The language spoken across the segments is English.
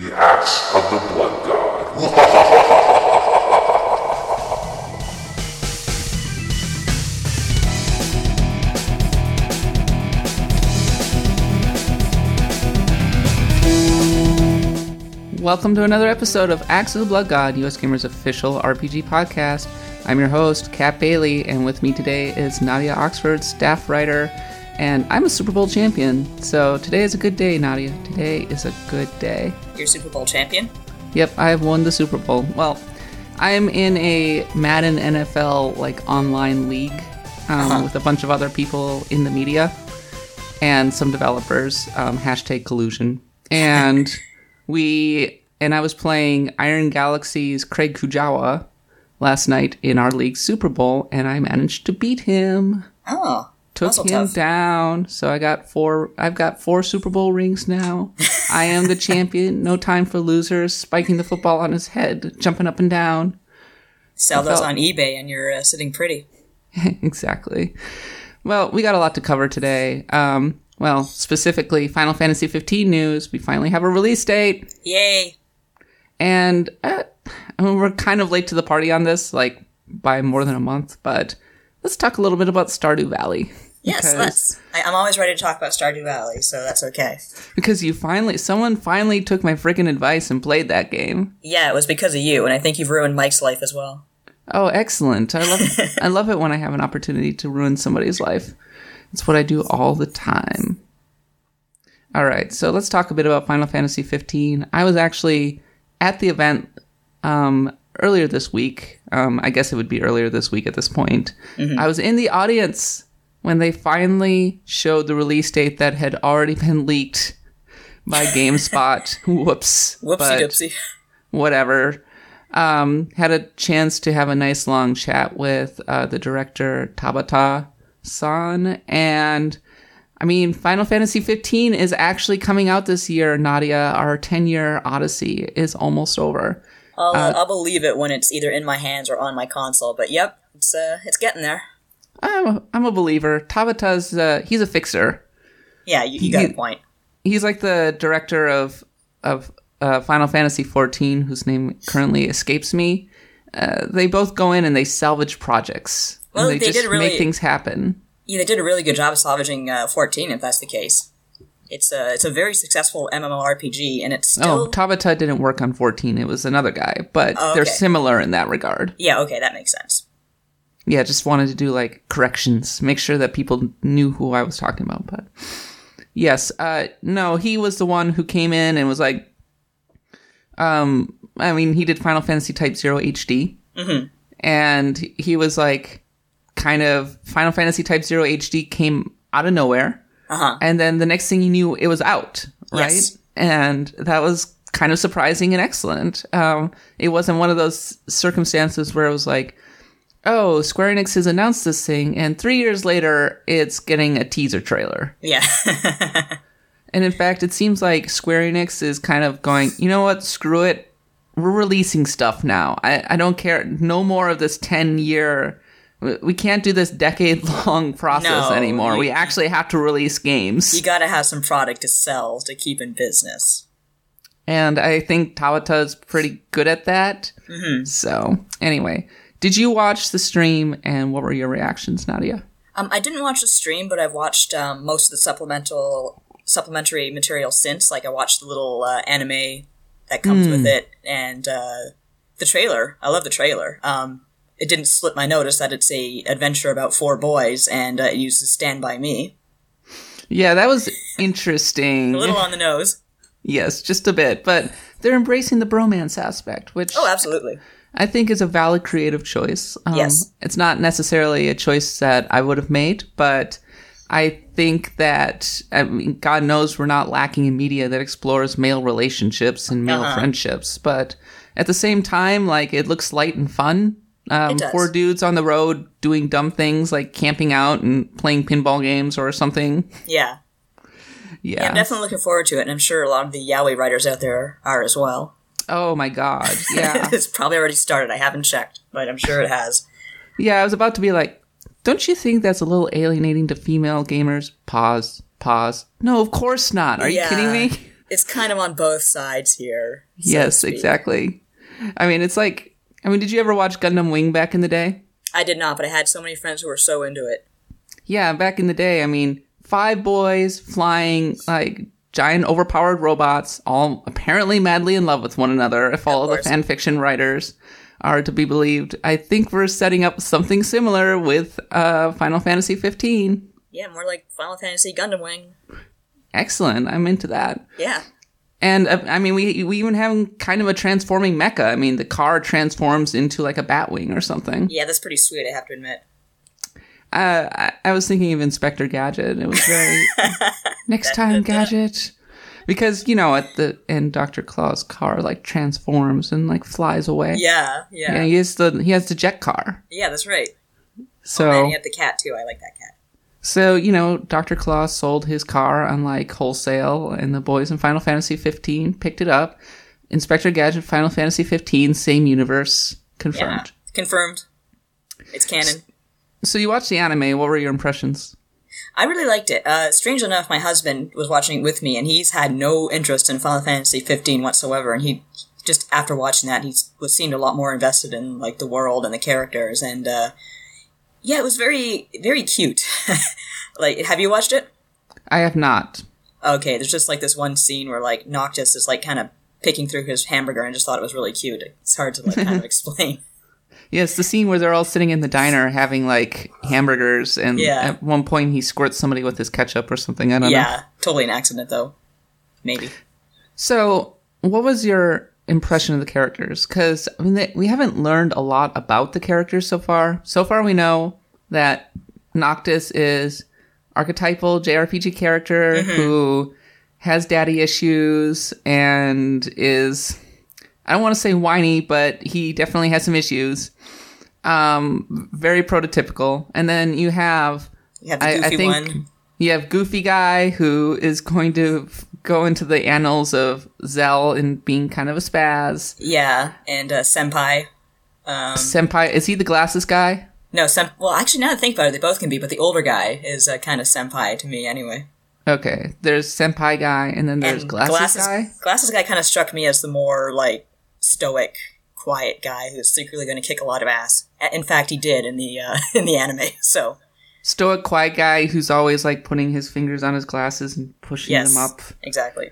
The axe of the blood god. Welcome to another episode of Axe of the Blood God, US Gamer's official RPG podcast. I'm your host, Kat Bailey, and with me today is Nadia Oxford, staff writer, and I'm a Super Bowl champion. So today is a good day, Nadia. Today is a good day. Your Super Bowl champion? Yep, I have won the Super Bowl. Well, I am in a Madden NFL like online league um, Uh-huh. with a bunch of other people in the media and some developers. Um, hashtag collusion. And we and I was playing Iron Galaxy's Craig Kujawa last night in our league Super Bowl, and I managed to beat him. Oh, Took Muzzle him tough. down. So I got four. I've got four Super Bowl rings now. I am the champion. No time for losers. Spiking the football on his head, jumping up and down. sell those felt- on eBay and you're uh, sitting pretty. exactly. Well, we got a lot to cover today. Um, well, specifically Final Fantasy 15 news. We finally have a release date, Yay! and uh, I mean, we're kind of late to the party on this, like by more than a month. But let's talk a little bit about Stardew Valley. Yes, Because- let's. I, I'm always ready to talk about Stardew Valley, so that's okay. Because you finally, someone finally took my freaking advice and played that game. Yeah, it was because of you, and I think you've ruined Mike's life as well. Oh, excellent! I love I love it when I have an opportunity to ruin somebody's life. It's what I do all the time. All right, so let's talk a bit about Final Fantasy 15. I was actually at the event um, earlier this week. Um, I guess it would be earlier this week at this point. I was in the audience when they finally showed the release date that had already been leaked by GameSpot. Whoops. Whoopsie But- doopsie. whatever. Um, had a chance to have a nice long chat with uh, the director Tabata San, and I mean, Final Fantasy 15 is actually coming out this year. Nadia, our 10 year odyssey is almost over. I'll, uh, I'll believe it when it's either in my hands or on my console. But yep, it's uh, it's getting there. I'm a, I'm a believer. Tabata's uh, he's a fixer. Yeah, you, you got You- a point. He's like the director of of uh, Final Fantasy XIV, whose name currently escapes me. Uh, they both go in and they salvage projects. Well, and they, they just did really- make things happen. Yeah, they did a really good job of salvaging uh, 14, if that's the case. It's a it's a very successful MMORPG, and it's still Oh, Tabata didn't work on 14. It was another guy, but Oh, they're similar in that regard. yeah okay, that makes sense. Yeah, just wanted to do like corrections, make sure that people knew who I was talking about. But yes, uh, no, he was the one who came in and was like, um, I mean, he did Final Fantasy Type Zero HD, and he was like, kind of Final Fantasy Type Zero HD came out of nowhere, Uh-huh. and then the next thing you knew, it was out, right? Yes. And that was kind of surprising and excellent. Um, it wasn't one of those circumstances where it was like, oh, Square Enix has announced this thing, and three years later, it's getting a teaser trailer. Yeah. And in fact, it seems like Square Enix is kind of going, you know what, screw it. We're releasing stuff now. I, I don't care. No more of this 10 year. We can't do this decade long process No, anymore. you- we actually have to release games. you gotta have some product to sell to keep in business. and I think Tabata is pretty good at that. Mm-hmm. So, anyway, did you watch the stream and what were your reactions, Nadia? Um, I didn't watch the stream, but I've watched um, most of the supplemental supplementary material since. Like I watched the little uh, anime that comes with it, and uh, the trailer. I love the trailer. Um, it didn't slip my notice that it's a adventure about four boys, and uh, it uses "Stand by Me." Yeah, that was interesting. A little on the nose. yes, just a bit, but they're embracing the bromance aspect, which Oh, absolutely. I think is a valid creative choice. Um, Yes. It's not necessarily a choice that I would have made, but I think that, I mean, God knows we're not lacking in media that explores male relationships and male Uh-huh. friendships, but at the same time, like, it looks light and fun. Um. Four dudes on the road doing dumb things like camping out and playing pinball games or something. Yeah. Yeah. I'm definitely looking forward to it, and I'm sure a lot of the yaoi writers out there are as well. Oh my God. Yeah. it's probably already started. I haven't checked, but I'm sure it has. Yeah, I was about to be like, don't you think that's a little alienating to female gamers? Pause. Pause. No, of course not. Are you kidding me? it's kind of on both sides here. so yes, exactly. I mean, it's like, I mean, did you ever watch Gundam Wing back in the day? I did not, but I had so many friends who were so into it. Yeah, back in the day, I mean, five boys flying like giant overpowered robots, all apparently madly in love with one another, if all of, the fan fiction writers are to be believed. I think we're setting up something similar with uh, Final Fantasy 15. Yeah, more like Final Fantasy Gundam Wing. Excellent. I'm into that. Yeah. And uh, I mean, we we even have kind of a transforming mecha. I mean, the car transforms into like a Batwing or something. Yeah, that's pretty sweet, I have to admit. Uh, I, I was thinking of Inspector Gadget. It was very next time Gadget, because you know at the end, Doctor Claw's car like transforms and like flies away. Yeah, yeah. Yeah, he has the he has the jet car. Yeah, that's right. So And he had the cat, too. I like that cat. so you know, Doctor Claw sold his car on like wholesale, and the boys in Final Fantasy 15 picked it up. Inspector Gadget, Final Fantasy 15, same universe, confirmed. Yeah. Confirmed. It's canon. So you watched the anime. What were your impressions? I really liked it. Uh, strange enough, my husband was watching it with me, and he's had no interest in Final Fantasy 15 whatsoever. And he just after watching that, he was seemed a lot more invested in like the world and the characters. And uh, yeah, it was very very cute. like, have you watched it? I have not. Okay, there's just like this one scene where like Noctis is like kind of picking through his hamburger, and just thought it was really cute. It's hard to like kind of explain. Yes, the scene where they're all sitting in the diner having like hamburgers, and Yeah. at one point he squirts somebody with his ketchup or something. I don't know. Yeah, totally an accident though. Maybe. So, what was your impression of the characters? Because I mean, they, we haven't learned a lot about the characters so far. So far, we know that Noctis is archetypal JRPG character mm-hmm. who has daddy issues and is I don't want to say whiny, but he definitely has some issues. Um, very prototypical. And then you have You have the I, goofy I think one. you have Goofy Guy who is going to f- go into the annals of Zell and being kind of a spaz. Yeah, and uh, Senpai. Um, Senpai, is he the glasses guy? no, Sen- well, actually, now that I think about it, they both can be, but the older guy is uh, kind of Senpai to me anyway. Okay, there's Senpai guy, and then there's And glasses, guy. Glasses guy kind of struck me as the more, like, stoic, quiet guy who's secretly going to kick a lot of ass. In fact, he did in the, uh, in the anime, so. Stoic, quiet guy who's always like putting his fingers on his glasses and pushing Yes. them up. Exactly.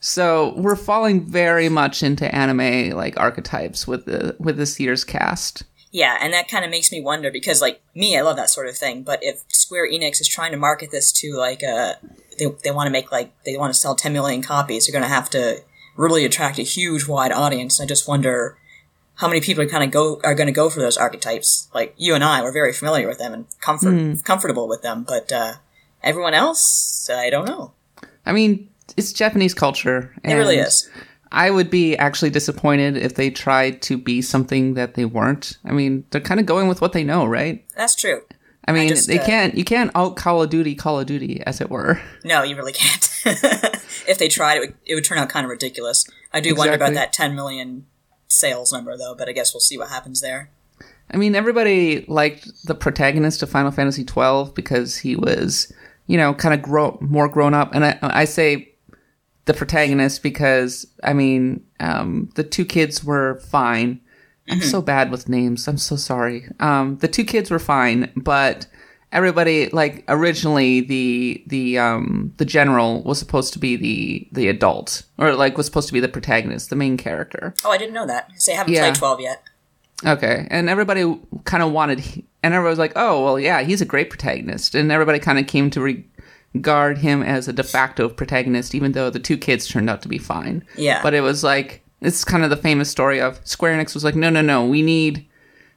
So we're falling very much into anime like archetypes with the with this year's cast. Yeah, and that kind of makes me wonder because, like, me, I love that sort of thing. But if Square Enix is trying to market this to like uh they they want to make like they want to sell 10 million copies, they're going to have to really attract a huge wide audience. I just wonder how many people are kind of go are going to go for those archetypes. Like you and I, we're very familiar with them and comfort comfortable with them, but uh, everyone else, I don't know. I mean, it's Japanese culture. It really is. I would be actually disappointed if they tried to be something that they weren't. I mean, they're kind of going with what they know, right? That's true. I mean, just, they uh, can't. You can't out Call of Duty, Call of Duty, as it were. No, you really can't. if they tried, it would, it would turn out kind of ridiculous. I do wonder about that 10 million sales number, though, but I guess we'll see what happens there. I mean, everybody liked the protagonist of Final Fantasy twelve because he was, you know, kind of grow more grown up. And I, I say the protagonist because I mean, um, the two kids were fine. I'm so bad with names. I'm so sorry. Um, the two kids were fine, but everybody like originally the the um the general was supposed to be the the adult or like was supposed to be the protagonist, the main character. Oh, I didn't know that. Say, I haven't Yeah. played 12 yet. Okay, and everybody kind of wanted, and everybody was like, "Oh, well, yeah, he's a great protagonist," and everybody kind of came to regard him as a de facto protagonist, even though the two kids turned out to be fine. Yeah. but it was like it's kind of the famous story of Square Enix was like, "No, no, no, we need."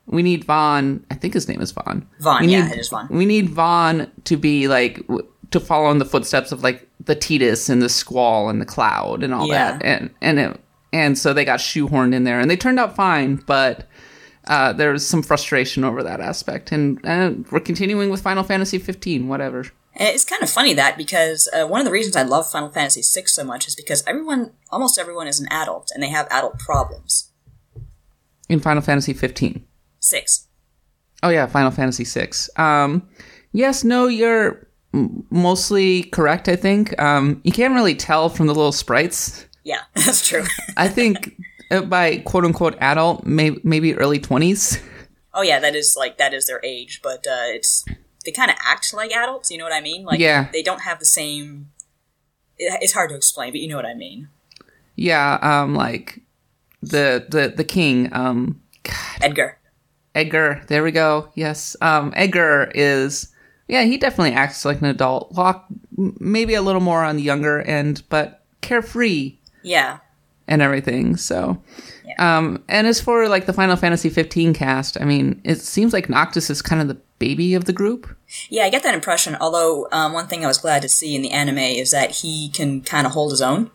We need Vaan. I think his name is Vaan. Vaan, we yeah, need, it is Vaan. We need Vaan to be like w- to follow in the footsteps of like the Tidus and the Squall and the Cloud and all Yeah. that. And and it, and so they got shoehorned in there, and they turned out fine. But uh, there was some frustration over that aspect, and uh, we're continuing with Final Fantasy 15. Whatever. And it's kind of funny that because uh, one of the reasons I love Final Fantasy VI so much is because everyone, almost everyone, is an adult and they have adult problems. In Final Fantasy 15. Six. Oh yeah, Final Fantasy 6. Um, yes, no, you're mostly correct. I think um, you can't really tell from the little sprites. Yeah, that's true. I think uh, by quote unquote adult, may- maybe early twenties. oh yeah, that is like that is their age, but uh, it's they kind of act like adults. You know what I mean? Like Yeah. they don't have the same. It, it's hard to explain, but you know what I mean. Yeah, um, like the the the king, um, Edgar. Edgar. There we go. Yes, um, Edgar is. Yeah, he definitely acts like an adult. Locke, m- maybe a little more on the younger end, but carefree Yeah, and everything. So, um, and as for like the Final Fantasy 15 cast, I mean, it seems like Noctis is kind of the baby of the group. yeah, I get that impression. Although um, one thing I was glad to see in the anime is that he can kind of hold his own.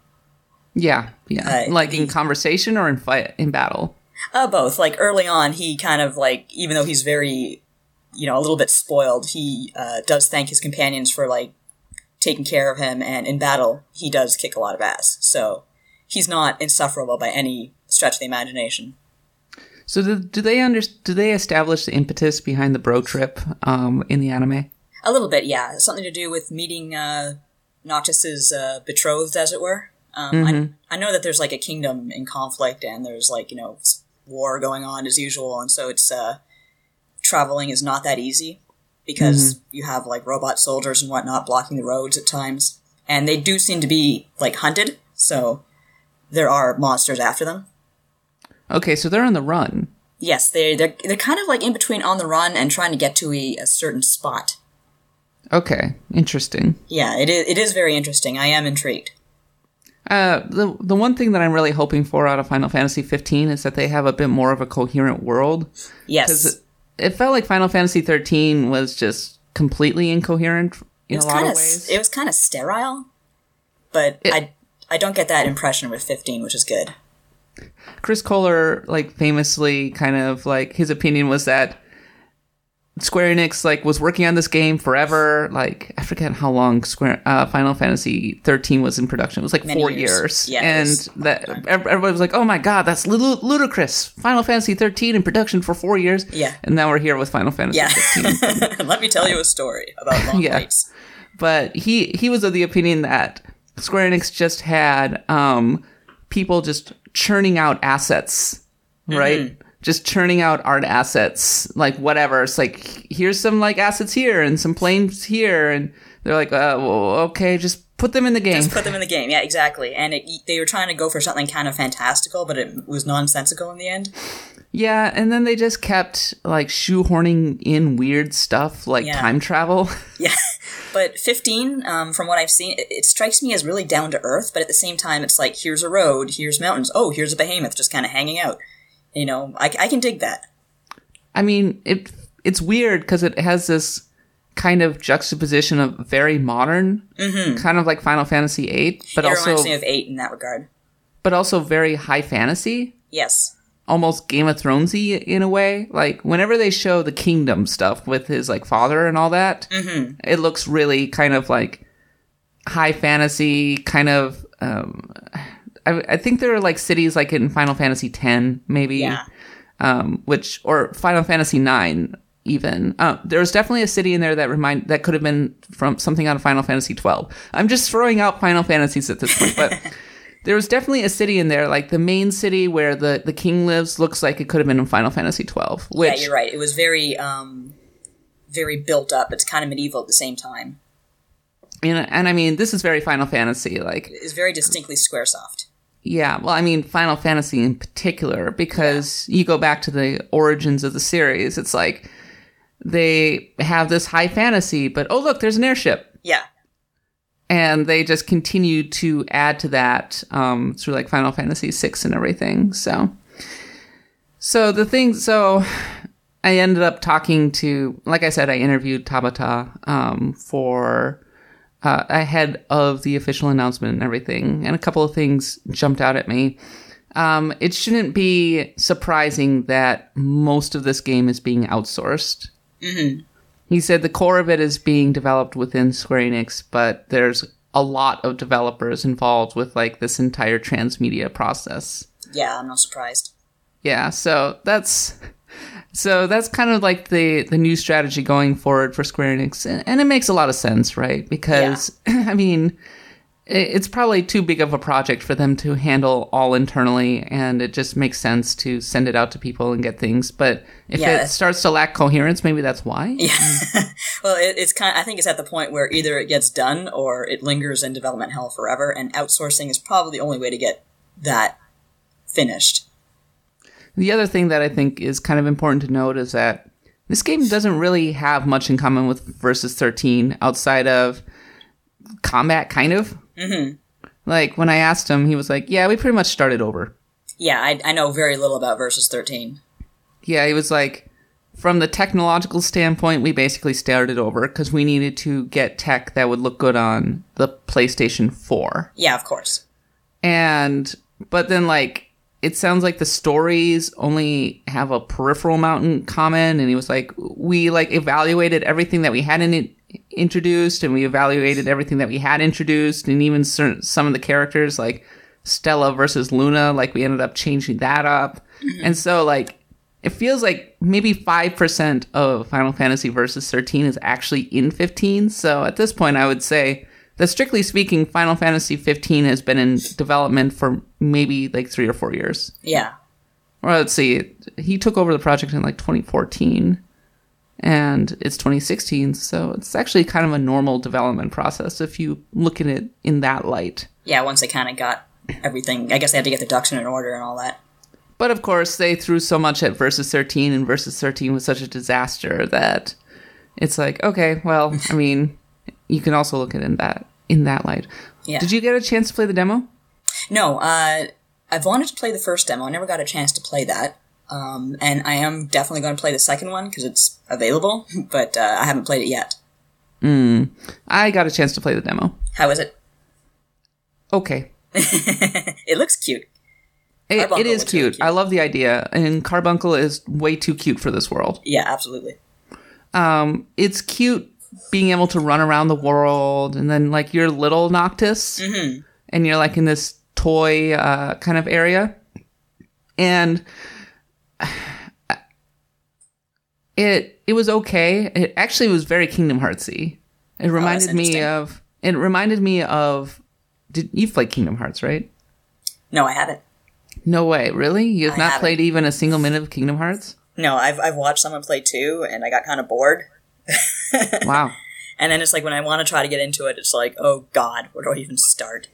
Yeah, yeah. Uh, like in conversation or in fight in battle. Uh, both. Like early on, he kind of like, even though he's very, you know, a little bit spoiled, he uh, does thank his companions for like taking care of him, and in battle, he does kick a lot of ass. So he's not insufferable by any stretch of the imagination. So do, do they under do they establish the impetus behind the bro trip um, in the anime? A little bit, yeah. Something to do with meeting uh, Noctis's uh, betrothed, as it were. Um, I, I know that there's like a kingdom in conflict, and there's like you know war going on as usual, and so it's uh, traveling is not that easy because you have like robot soldiers and whatnot blocking the roads at times, and they do seem to be like hunted, so there are monsters after them. Okay, so they're on the run. Yes, they they're they're kind of like in between on the run and trying to get to a, a certain spot. Okay, interesting. Yeah, it is it is very interesting. I am intrigued. Uh, the the one thing that I'm really hoping for out of Final Fantasy 15 is that they have a bit more of a coherent world. Yes. Because it, it felt like Final Fantasy 13 was just completely incoherent in a lot kind of of ways. it was kind of sterile, but It- I I don't get that impression with 15, which is good. Chris Kohler, like famously, kind of like his opinion was that Square Enix like was working on this game forever. Like I forget how long Square uh, Final Fantasy 13 was in production. It was like Many four years. years, Yeah, and was a long that everybody was like, "Oh my god, that's ludicrous!" Final Fantasy 13 in production for four years. Yeah. and now we're here with Final Fantasy Yeah. 15. Let me tell you a story about long Yeah. waits. but he he was of the opinion that Square Enix just had um, people just churning out assets, right? Mm-hmm. Just churning out art assets, like whatever. It's like here's some like assets here and some planes here, and they're like, uh, well, okay, just put them in the game. Just put them in the game. Yeah, exactly. And it, they were trying to go for something kind of fantastical, but it was nonsensical in the end. yeah, and then they just kept like shoehorning in weird stuff like Yeah. time travel. Yeah. But 15, um, from what I've seen, it, it strikes me as really down to earth, but at the same time, it's like, here's a road, here's mountains, oh, here's a behemoth just kind of hanging out. You know, I, I can dig that. I mean, it it's weird because it has this kind of juxtaposition of very modern, kind of like Final Fantasy VIII, but it also reminds me of 8 in that regard. but also very high fantasy, Yes. almost Game of Thronesy in a way. Like whenever they show the kingdom stuff with his like father and all that, it looks really kind of like high fantasy, kind of. Um, I, I think there are like cities like in Final Fantasy X, maybe Yeah. um, which or Final Fantasy Nine even. Uh, there was definitely a city in there that remind that could have been from something out of Final Fantasy twelve. I'm just throwing out Final Fantasies at this point, but there was definitely a city in there, like the main city where the the king lives, looks like it could have been in Final Fantasy twelve. Which yeah, you're right. It was very, um, very built up. It's kind of medieval at the same time. and, and I mean this is very Final Fantasy, like It's very distinctly Squaresoft. Yeah, well, I mean, Final Fantasy in particular, because you go back to the origins of the series, it's like they have this high fantasy, but oh, look, there's an airship. Yeah. And they just continue to add to that um, through like Final Fantasy VI and everything. So, so the thing, so I ended up talking to, like I said, I interviewed Tabata um, for uh, ahead of the official announcement and everything, and a couple of things jumped out at me. Um, it shouldn't be surprising that most of this game is being outsourced. Mm-hmm. He said the core of it is being developed within Square Enix, but there's a lot of developers involved with like this entire transmedia process. Yeah, I'm not surprised. Yeah, so that's So that's kind of like the the new strategy going forward for Square Enix, and, and it makes a lot of sense, right? Because I mean, it's probably too big of a project for them to handle all internally, and it just makes sense to send it out to people and get things. But if Yeah. it starts to lack coherence, maybe that's why. Yeah. Mm-hmm. Well, it, it's kind. I think it's at the point where either it gets done or it lingers in development hell forever, and outsourcing is probably the only way to get that finished. The other thing that I think is kind of important to note is that this game doesn't really have much in common with Versus 13 outside of combat, kind of. Mm-hmm. Like when I asked him, he was like, "Yeah, we pretty much started over." Yeah, I, I know very little about Versus 13. Yeah, he was like, from the technological standpoint, we basically started over because we needed to get tech that would look good on the PlayStation 4. Yeah, of course. and but then like it sounds like the stories only have a peripheral amount in common and he was like we like evaluated everything that we hadn't in- introduced and we evaluated everything that we had introduced and even certain, some of the characters like stella versus luna like we ended up changing that up. Mm-hmm. And so like it feels like maybe 5% of final fantasy versus 13 is actually in 15 so at this point i would say that strictly speaking, Final Fantasy 15 has been in development for maybe like three or four years. Yeah. Well, let's see, he took over the project in like 2014, and it's 2016, so it's actually kind of a normal development process if you look at it in that light. Yeah, once they kind of got everything, I guess they had to get the ducks in order and all that. But of course, they threw so much at Versus 13, and Versus 13 was such a disaster that it's like, okay, well, I mean, you can also look at it in that in that light. Yeah. Did you get a chance to play the demo? No, uh, I've wanted to play the first demo. I never got a chance to play that. Um, and I am definitely going to play the second one because it's available, but uh, I haven't played it yet. I got a chance to play the demo. How is it? Okay. It looks cute. It, it is really cute. I love the idea, and Carbuncle is way too cute for this world. Yeah, absolutely. Um, it's cute being able to run around the world, and then like you're little Noctis, and you're like in this toy uh, kind of area, and it it was okay. It actually was very Kingdom Heartsy. It reminded me of. It reminded me of. Did you play Kingdom Hearts, right? No, I haven't. No way, really? You have I not haven't. played even a single minute of Kingdom Hearts? No, I've, I've watched someone play two, and I got kind of bored. Wow. And then it's like when I want to try to get into it, it's like, oh god, where do I even start?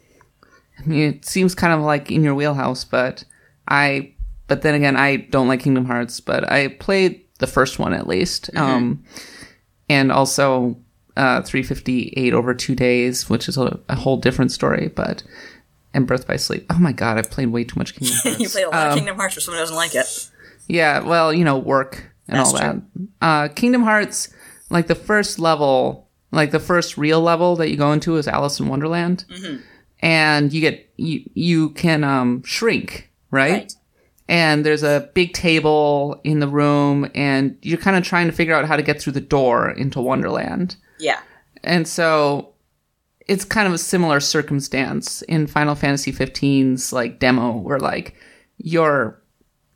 I mean, it seems kind of like in your wheelhouse, but I, but then again, I don't like Kingdom Hearts, but I played the first one at least, um, and also uh, 358 over two days, which is a, a whole different story, but and Birth by Sleep. Oh my god, I've played way too much Kingdom Hearts. you played a lot Um, of Kingdom Hearts for someone who doesn't like it. Yeah, well, you know, work and That's all that. Uh, Kingdom Hearts, like the first level, like the first real level that you go into is Alice in Wonderland, and you get you you can um shrink, right? Right. And there's a big table in the room, and you're kind of trying to figure out how to get through the door into Wonderland. Yeah. And so it's kind of a similar circumstance in Final Fantasy 15's like demo where like you're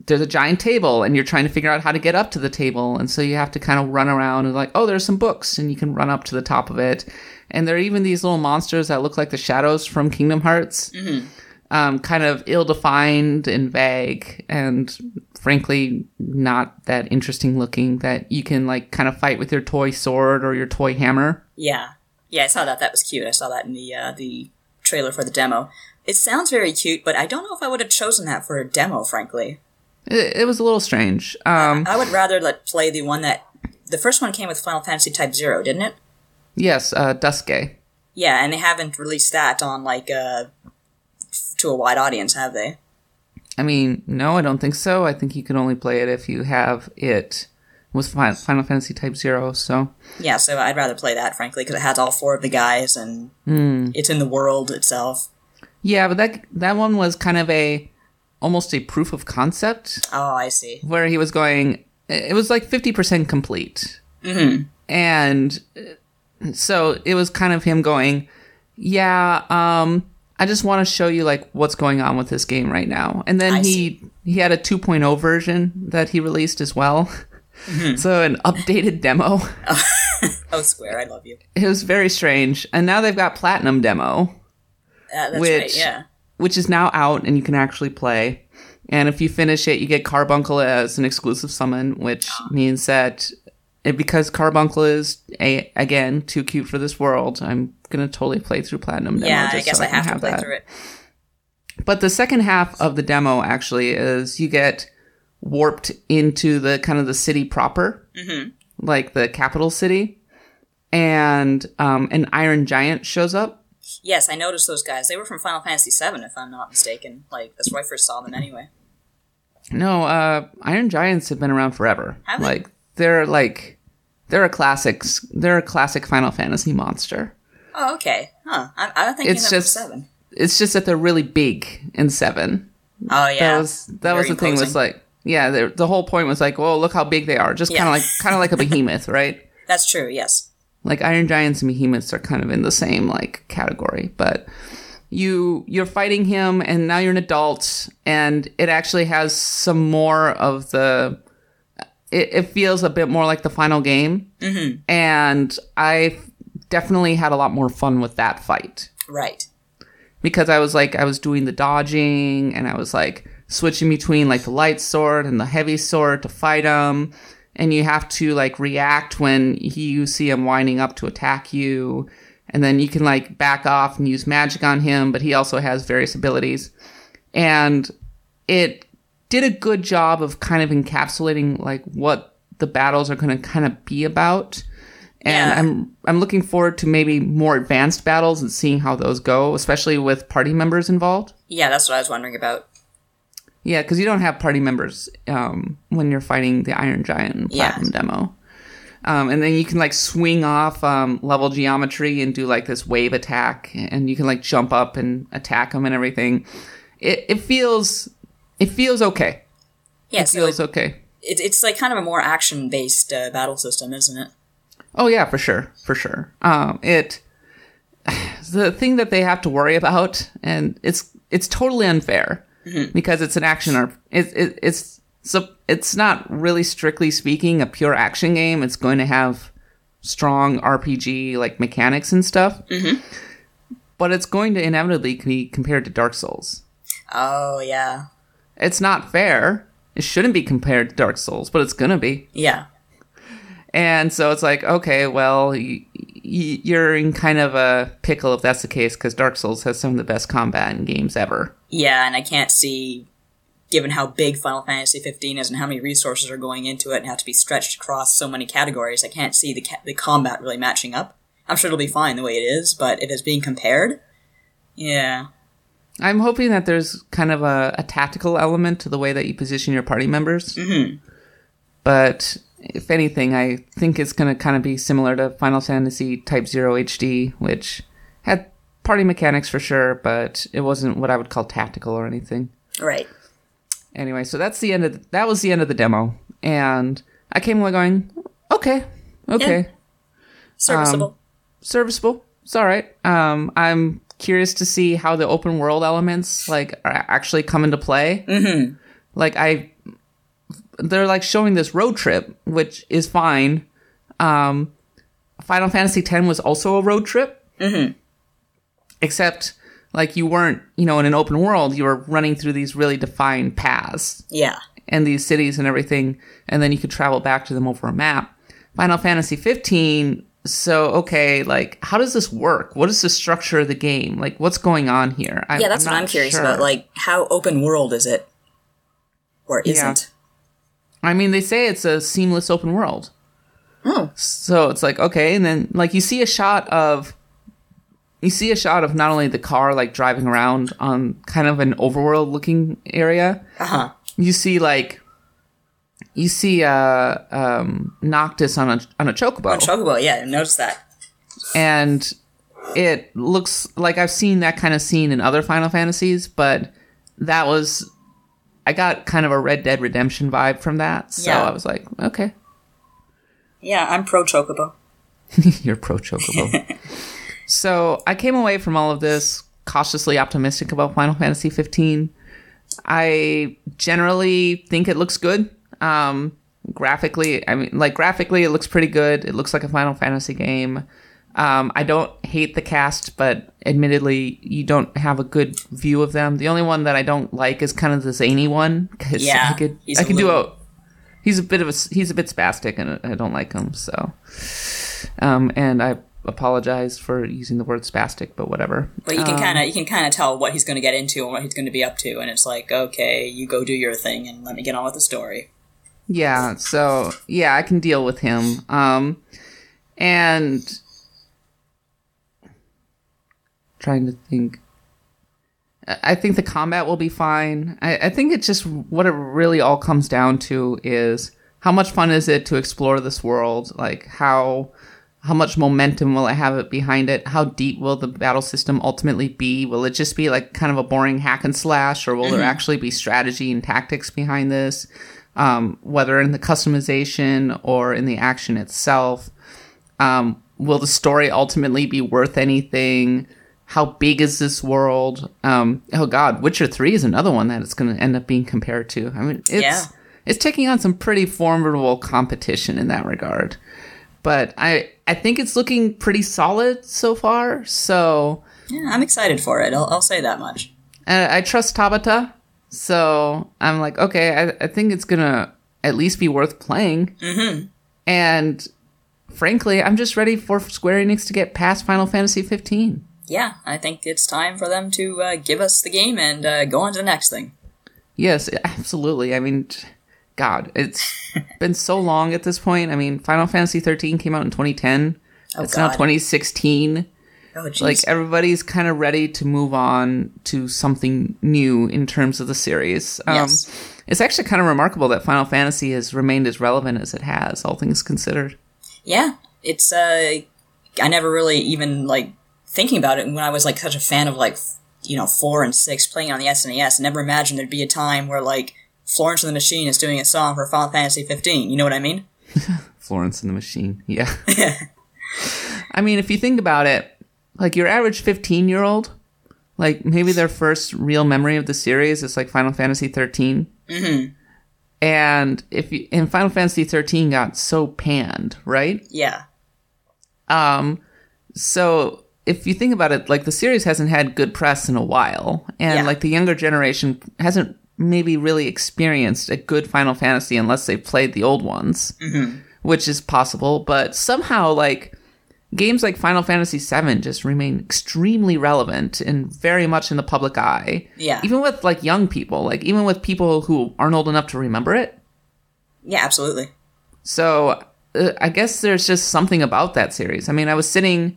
there's a giant table and you're trying to figure out how to get up to the table and so you have to kind of run around and like oh there's some books and you can run up to the top of it and there are even these little monsters that look like the shadows from Kingdom Hearts um, kind of ill-defined and vague and frankly not that interesting looking that you can like kind of fight with your toy sword or your toy hammer Yeah. Yeah, I saw that. That was cute. I saw that in the uh, the trailer for the demo. It sounds very cute, but I don't know if I would have chosen that for a demo, frankly. It, it was a little strange um, I would rather let play the one that the first one came with Final Fantasy Type Zero, didn't it? yes uh, Duscae. Yeah, and they haven't released that on like uh to a wide audience, have they? I mean, no, I don't think so. I think you can only play it if you have it with Final Fantasy Type Zero. So Yeah, so I'd rather play that, frankly, because it has all four of the guys and it's in the world itself. yeah, but that that one was kind of a almost a proof of concept Oh, I see. where he was going. It was like fifty percent complete, mm-hmm. and so it was kind of him going, "Yeah, um, I just want to show you like what's going on with this game right now. And then I he see. he had a 2.0 version that he released as well. Mm-hmm. so an updated demo. Oh, Square, I love you. It was very strange. And now they've got platinum demo, Uh, that's Which- right. Yeah. Which is now out and you can actually play. And if you finish it, you get Carbuncle as an exclusive summon, which means that it, because Carbuncle is a, again too cute for this world, I'm gonna totally play through platinum demo. Yeah, I just guess so I can have to play that. through it. But the second half of the demo actually is you get warped into the kind of the city proper, mm-hmm. like the capital city, and um, an Iron Giant shows up. Yes, I noticed those guys. They were from Final Fantasy VII, if I'm not mistaken. Like that's where I first saw them. Anyway. No, uh, Iron Giants have been around forever. Have they? Like they're like they're a classics. They're a classic Final Fantasy monster. Oh, okay. Huh. I, I don't think It's just seven. It's just that they're really big in seven. Oh yeah. That was that was Very the thing. Was like yeah, the the whole point was like, well, look how big they are. Just kind of like kind of like a behemoth, right? That's true. Yes. Like iron giants and behemoths are kind of in the same like category but you you're fighting him and now you're an adult and it actually has some more of the it, it feels a bit more like the final game mm-hmm. and i definitely had a lot more fun with that fight Right. because I was like I was doing the dodging and I was like switching between like the light sword and the heavy sword to fight him and you have to like react when he, you see him winding up to attack you and then you can like back off and use magic on him but he also has various abilities and it did a good job of kind of encapsulating like what the battles are going to kind of be about and Yeah. I'm I'm looking forward to maybe more advanced battles and seeing how those go, especially with party members involved. Yeah, that's what I was wondering about. Yeah, because you don't have party members um, when you're fighting the Iron Giant in Yeah. Platinum demo. Um, and then you can like swing off um, level geometry and do like this wave attack, and you can like jump up and attack them and everything. It it feels it feels okay. Yeah, It so feels it, okay. it, it's like kind of a more action based uh, battle system, isn't it? Oh yeah, for sure, for sure. Um, it the thing that they have to worry about, and it's it's totally unfair Mm-hmm. because it's an action or it, it, it's so it's not really strictly speaking a pure action game. It's going to have strong RPG like mechanics and stuff, mm-hmm. but it's going to inevitably be compared to Dark Souls. Oh yeah, It's not fair. It shouldn't be compared to Dark Souls, but it's gonna be. yeah, And so it's like, okay, well, y- y- you're in kind of a pickle if that's the case, because Dark Souls has some of the best combat in games ever. yeah. And I can't see, given how big Final Fantasy 15 is and how many resources are going into it and have to be stretched across so many categories, I can't see the ca- the combat really matching up. I'm sure it'll be fine the way it is, but if it's being compared, yeah, I'm hoping that there's kind of a, a tactical element to the way that you position your party members. Mm-hmm. But if anything, I think it's going to kind of be similar to Final Fantasy Type Zero HD, which had party mechanics for sure, but it wasn't what I would call tactical or anything. right. anyway, so that's the end of that was the end of the demo, and I came away going, okay, okay, Serviceable. serviceable. It's all right. Um, I'm curious to see how the open world elements like are actually come into play. Mm-hmm. Like I, they're like showing this road trip, which is fine. Um, Final Fantasy X was also a road trip. Mm-hmm. Except, like you weren't, you know, in an open world, you were running through these really defined paths yeah, and these cities and everything, and then you could travel back to them over a map. Final Fantasy 15. So okay, like how does this work? What is the structure of the game? Like what's going on here? I, yeah. That's what I'm curious sure. about. Like, how open world is it, or isn't? Yeah. I mean, they say it's a seamless open world. Oh, So it's like okay, and then like you see a shot of you see a shot of not only the car like driving around on kind of an overworld looking area. uh huh. You see like you see uh um Noctis on a on a chocobo. A Chocobo. Yeah, I noticed that. and it looks like I've seen that kind of scene in other Final Fantasies, but that was I got kind of a Red Dead Redemption vibe from that. So Yeah. I was like, okay, Yeah, I'm pro Chocobo. you're pro Chocobo. so I came away from all of this cautiously optimistic about Final Fantasy 15. I generally think it looks good. Um, graphically, I mean, like graphically, it looks pretty good. It looks like a Final Fantasy game. Um, I don't hate the cast, but admittedly, you don't have a good view of them. The only one that I don't like is kind of the zany one. 'cause Yeah, I could, I a can do a. He's a bit of a he's a bit spastic, and I don't like him. So, um, and I apologize for using the word spastic, but whatever. But you can Um, kind of you can kind of tell what he's going to get into and what he's going to be up to, and it's like, okay, you go do your thing and let me get on with the story. Yeah, so yeah, I can deal with him. Um and trying to think I think the combat will be fine. I, I think it's just what it really all comes down to is how much fun is it to explore this world? Like how how much momentum will it have it behind it? How deep will the battle system ultimately be? Will it just be like kind of a boring hack and slash, or will there actually be strategy and tactics behind this? Um, whether in the customization or in the action itself, um, will the story ultimately be worth anything? How big is this world? Um, oh God, Witcher Three is another one that it's going to end up being compared to. I mean, it's Yeah. it's taking on some pretty formidable competition in that regard. But I I think it's looking pretty solid so far. So Yeah, I'm excited for it. I'll, I'll say that much. uh, I trust Tabata. So I'm like, okay, I, I think it's gonna at least be worth playing. Mm-hmm. And frankly, I'm just ready for Square Enix to get past Final Fantasy 15. Yeah, I think it's time for them to uh, give us the game and uh, go on to the next thing. Yes, absolutely. I mean, God, it's been so long at this point. I mean, Final Fantasy 13 came out in 2010. Oh, it's now 2016. Oh. Like everybody's kind of ready to move on to something new in terms of the series. Um, Yes. It's actually kind of remarkable that Final Fantasy has remained as relevant as it has, all things considered. yeah, it's. Uh, I never really even like thinking about it and when I was like such a fan of like you know four and six playing on the SNES. I never imagined there'd be a time where like Florence and the Machine is doing a song for Final Fantasy 15. You know what I mean? Florence and the Machine. Yeah. I mean, if you think about it, like your average 15 year old, like maybe their first real memory of the series is like Final Fantasy 13. Mm-hmm. And if you, and Final Fantasy 13 got so panned, right? Yeah. Um, so if you think about it, like the series hasn't had good press in a while, and Yeah. like the younger generation hasn't maybe really experienced a good Final Fantasy unless they've played the old ones, which is possible. But somehow, like games like Final Fantasy VII just remain extremely relevant and very much in the public eye. Yeah. even with like young people, like even with people who aren't old enough to remember it. Yeah, absolutely. So uh, I guess there's just something about that series. I mean, I was sitting,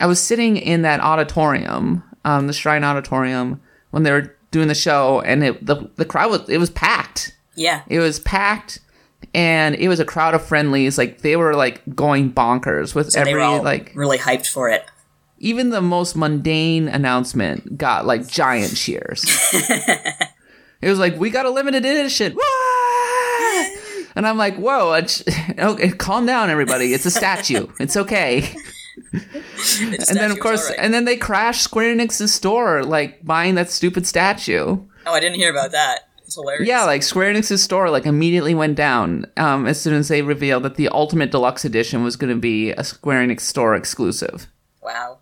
I was sitting in that auditorium, um, the Shrine Auditorium, when they were doing the show, and it, the the crowd was it was packed. Yeah. It was packed, and it was a crowd of friendlies. Like they were like going bonkers with they every like really hyped for it. even the most mundane announcement got like giant cheers. it was like, we got a limited edition. And I'm like, whoa, okay, calm down, everybody. It's a statue. It's okay. and then, of course, and then they crashed Square Enix's store, like buying that stupid statue. oh, I didn't hear about that. It's hilarious. Yeah, like Square Enix's store, like immediately went down um, as soon as they revealed that the Ultimate Deluxe Edition was going to be a Square Enix store exclusive. Wow.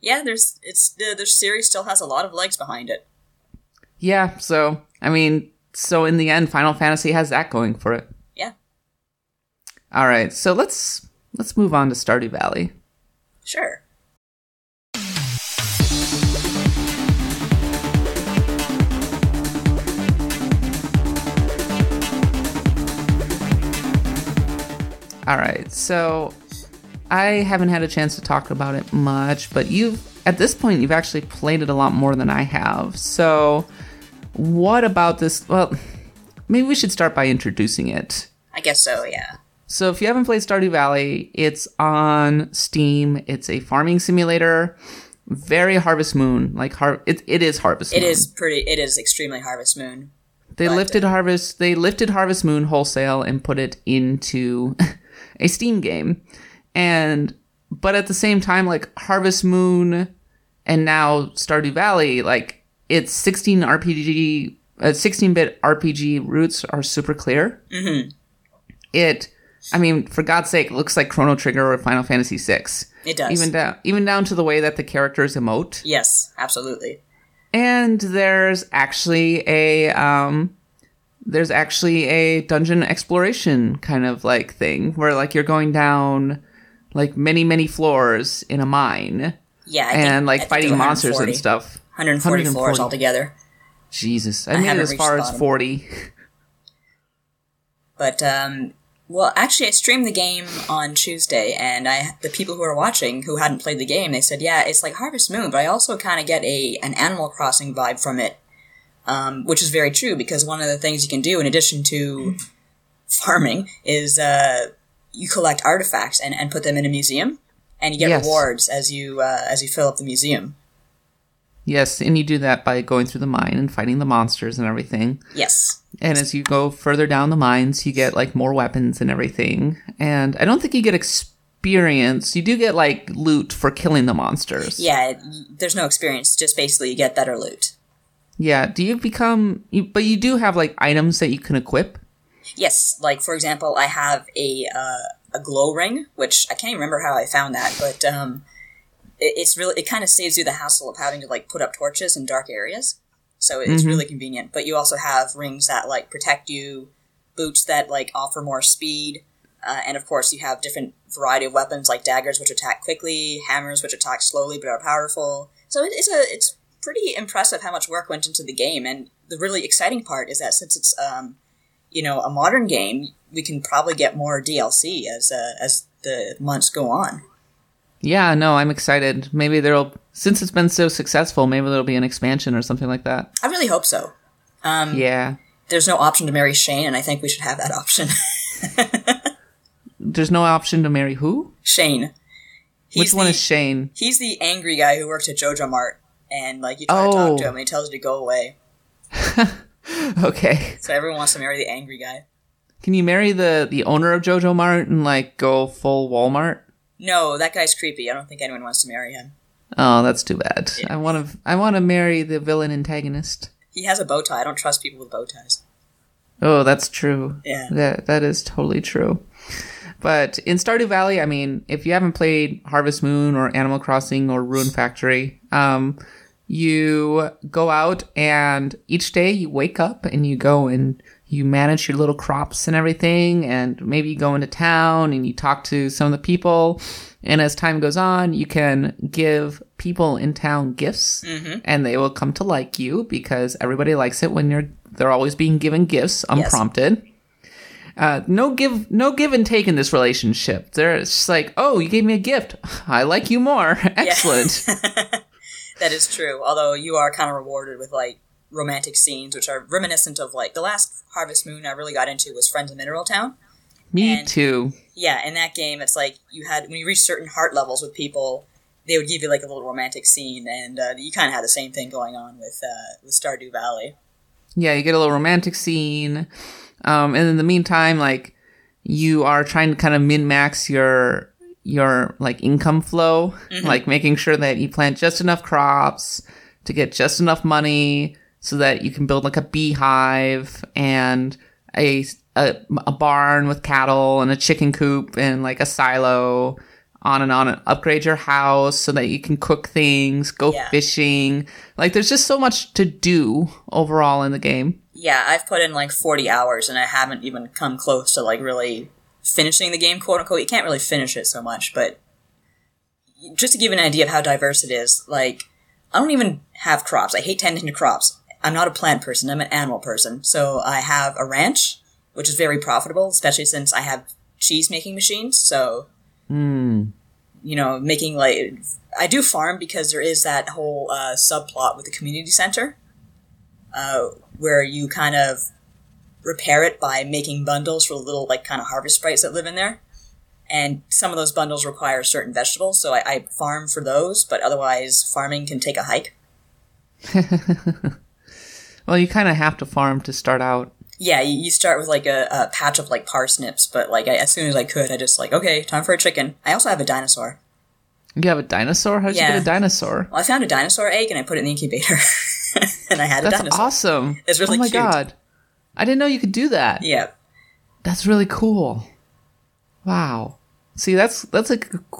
Yeah, there's it's the the series still has a lot of legs behind it. Yeah, so I mean, so in the end, Final Fantasy has that going for it. Yeah. All right, so let's let's move on to Stardew Valley. Sure. All right, so I haven't had a chance to talk about it much, but you've at this point you've actually played it a lot more than I have. So, what about this? Well, maybe we should start by introducing it. I guess so, yeah. So if you haven't played Stardew Valley, it's on Steam. It's a farming simulator, very Harvest Moon. Like har- it, it is Harvest It Moon. is pretty it is extremely Harvest Moon. They lifted uh, Harvest. They lifted Harvest Moon wholesale and put it into a Steam game, and but at the same time, like Harvest Moon and now Stardew Valley, like its 16 RPG, uh, 16-bit RPG roots are super clear. Mm-hmm. It, I mean, for God's sake, it looks like Chrono Trigger or Final Fantasy VI. It does. Even down, even down to the way that the characters emote. yes, absolutely. And there's actually a um there's actually a dungeon exploration kind of like thing where like you're going down like many many floors in a mine Yeah, I and I like think fighting monsters and stuff. 140 floors altogether. Jesus, I, I made it as far as 40. But um, well, actually, I streamed the game on Tuesday, and I the people who are watching who hadn't played the game, they said, "Yeah, it's like Harvest Moon, but I also kind of get a an Animal Crossing vibe from it." Um, which is very true because one of the things you can do in addition to farming is uh, you collect artifacts and, and put them in a museum, and you get Yes. rewards as you uh, as you fill up the museum. Yes, and you do that by going through the mine and fighting the monsters and everything. Yes, And as you go further down the mines, you get like more weapons and everything. And I don't think you get experience. You do get like loot for killing the monsters. yeah. It, there's no experience; just basically you get better loot. Yeah. Do you become? You, but you do have like items that you can equip. Yes, like for example, I have a uh, a glow ring, which I can't even remember how I found that, but um, it, it's really it kind of saves you the hassle of having to like put up torches in dark areas, so it's really convenient. But you also have rings that like protect you, boots that like offer more speed, uh, and of course you have different variety of weapons like daggers which attack quickly, hammers which attack slowly but are powerful. So it, it's a it's pretty impressive how much work went into the game, and the really exciting part is that since it's um, you know a modern game, we can probably get more DLC as uh, as the months go on. Yeah. No, I'm excited. Maybe there'll since it's been so successful. Maybe there'll be an expansion or something like that. I really hope so. Um, Yeah. There's no option to marry Shane, and I think we should have that option. There's no option to marry who? Shane. He's Which one the- is Shane? He's the angry guy who works at Joja Mart, and like you try to Oh. talk to him, and he tells you to go away. Okay. So everyone wants to marry the angry guy. Can you marry the the owner of Joja Mart and like go full Walmart? No, that guy's creepy. I don't think anyone wants to marry him. Oh, that's too bad. I want to I want to marry the villain antagonist. He has a bow tie. I don't trust people with bow ties. Oh, that's true. Yeah. That that is totally true. But in Stardew Valley, I mean, if you haven't played Harvest Moon or Animal Crossing or Rune Factory, um, you go out and each day you wake up and you go and you manage your little crops and everything, and maybe you go into town and you talk to some of the people. And as time goes on, you can give people in town gifts, and they will come to like you because everybody likes it when you're they're always being given gifts unprompted. Uh, no give no give and take in this relationship. There's just like, oh, you gave me a gift. I like you more. Excellent. That is true. Although you are kind of rewarded with like romantic scenes, which are reminiscent of like the last Harvest Moon I really got into was Friends of Mineral Town. Me And- too. Yeah, in that game, it's like you had when you reach certain heart levels with people, they would give you like a little romantic scene, and uh, you kind of had the same thing going on with uh, with Stardew Valley. Yeah, you get a little romantic scene. Um, and in the meantime, like you are trying to kind of min max your your like income flow, like making sure that you plant just enough crops to get just enough money so that you can build like a beehive and a a, a barn with cattle and a chicken coop and like a silo on and on and upgrade your house so that you can cook things, go Yeah. fishing. Like there's just so much to do overall in the game. Yeah, I've put in like forty hours, and I haven't even come close to like really finishing the game, quote unquote. You can't really finish it so much, but just to give you an idea of how diverse it is, like I don't even have crops. I hate tending to crops. I'm not a plant person. I'm an animal person. So I have a ranch, which is very profitable, especially since I have cheese making machines. So you know, making like I do farm because there is that whole uh, subplot with the community center, uh, where you kind of repair it by making bundles for the little like kind of harvest sprites that live in there, and some of those bundles require certain vegetables, so I, I farm for those. But otherwise, farming can take a hike. Well, you kind of have to farm to start out. Yeah, you, start with like a, a patch of like parsnips, but like I, as soon as I could, I just like okay, time for a chicken. I also have a dinosaur. You have a dinosaur? How'd you get a dinosaur? Well, I found a dinosaur egg and I put it in the incubator, and I had a dinosaur. That's awesome. It's really oh my cute. god. I didn't know you could do that. Yeah, That's really cool. Wow. See, that's that's a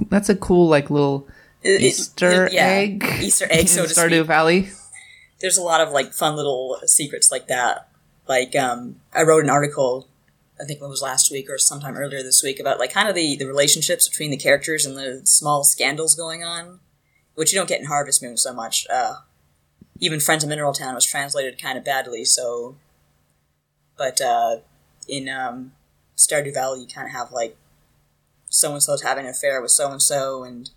that's a cool like little It- Easter it- yeah, egg. Easter egg, so Stardew. Valley. There's a lot of like fun little secrets like that. Like um, I wrote an article, I think it was last week or sometime earlier this week about like kind of the the relationships between the characters and the small scandals going on, which you don't get in Harvest Moon so much. Uh, even Friends of Mineral Town was translated kind of badly, so. But uh, in um, Stardew Valley, you kind of have like so and so's having an affair with so and so, and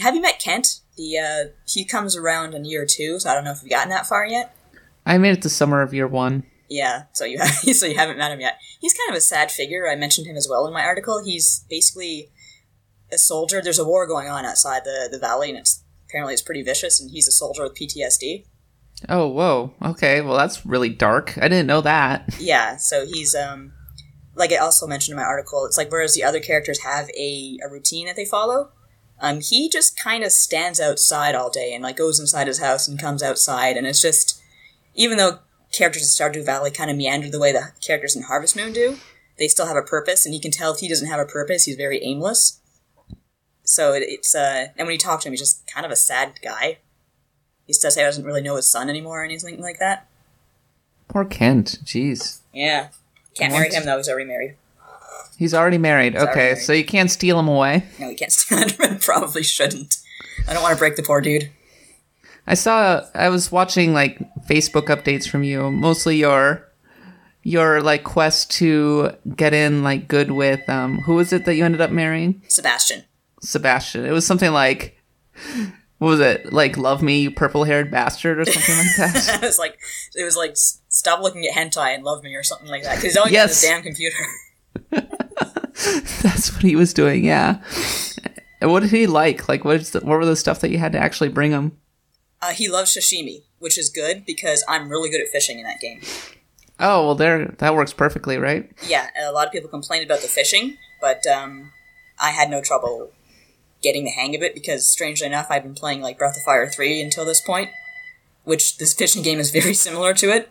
have you met Kent? The uh, he comes around in year two, so I don't know if we've gotten that far yet. I made it to summer of year one. Yeah, so you have, so you haven't met him yet. He's kind of a sad figure. I mentioned him as well in my article. He's basically a soldier. There's a war going on outside the the valley, and it's apparently it's pretty vicious. And he's a soldier with PTSD. Oh, whoa. Okay, well that's really dark. I didn't know that. Yeah, so he's um like I also mentioned in my article, it's like whereas the other characters have a, a routine that they follow, um, he just kind of stands outside all day and like goes inside his house and comes outside, and it's just even though characters in Stardew Valley kind of meander the way the characters in Harvest Moon do, they still have a purpose, and you can tell if he doesn't have a purpose, he's very aimless. So it, it's uh, and when you talk to him, he's just kind of a sad guy. He says he doesn't really know his son anymore or anything like that. Poor Kent. Jeez. Yeah, can't marry him though; he's already married. He's already married. already okay, married. so you can't steal him away. No, we can't stand him. Probably shouldn't. I don't want to break the poor dude. I saw I was watching like Facebook updates from you, mostly your your like quest to get in like good with um who was it that you ended up marrying? Sebastian. Sebastian. It was something like what was it? Like love me, you purple-haired bastard or something like that. it was like it was like stop looking at hentai and love me or something like that because he's always Yes. on his damn computer. That's what he was doing, yeah. And what did he like? Like what is the, what were the stuff that you had to actually bring him? Uh, he loves sashimi, which is good because I'm really good at fishing in that game. Oh, well there that works perfectly, right? Yeah, a lot of people complained about the fishing, but um, I had no trouble getting the hang of it because, strangely enough, I've been playing like Breath of Fire three until this point, which this fishing game is very similar to it.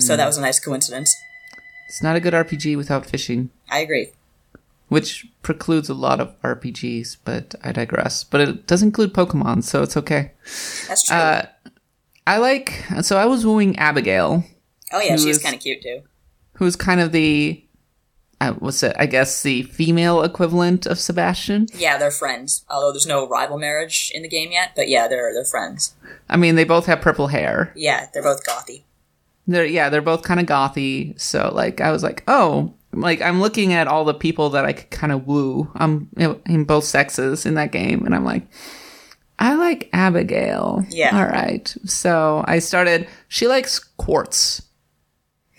So that was a nice coincidence. It's not a good RPG without fishing. I agree. Which precludes a lot of RPGs, but I digress. But it does include Pokemon, so it's okay. That's true. Uh, I like so I was wooing Abigail, oh yeah, she's kind of cute too. who's kind of the uh, what's it? I guess the female equivalent of Sebastian. Yeah, they're friends. Although there's no rival marriage in the game yet, but yeah, they're they're friends. I mean, they both have purple hair. Yeah, they're both gothy. They're yeah, they're both kind of gothy. So like, I was like, oh, like I'm looking at all the people that I could kind of woo. I'm in both sexes in that game, and I'm like, I like Abigail. Yeah. All right. So I started. She likes quartz.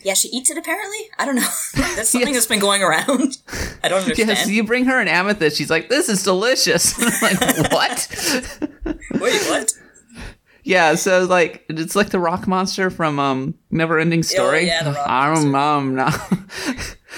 Yeah, she eats it apparently. I don't know. That's something Yes. that's been going around. I don't understand. Yes, you bring her an amethyst. She's like, "This is delicious." I'm like, what? Wait, what? yeah. So like, it's like the rock monster from um Never Ending Story. yeah, the rock I don't um, no.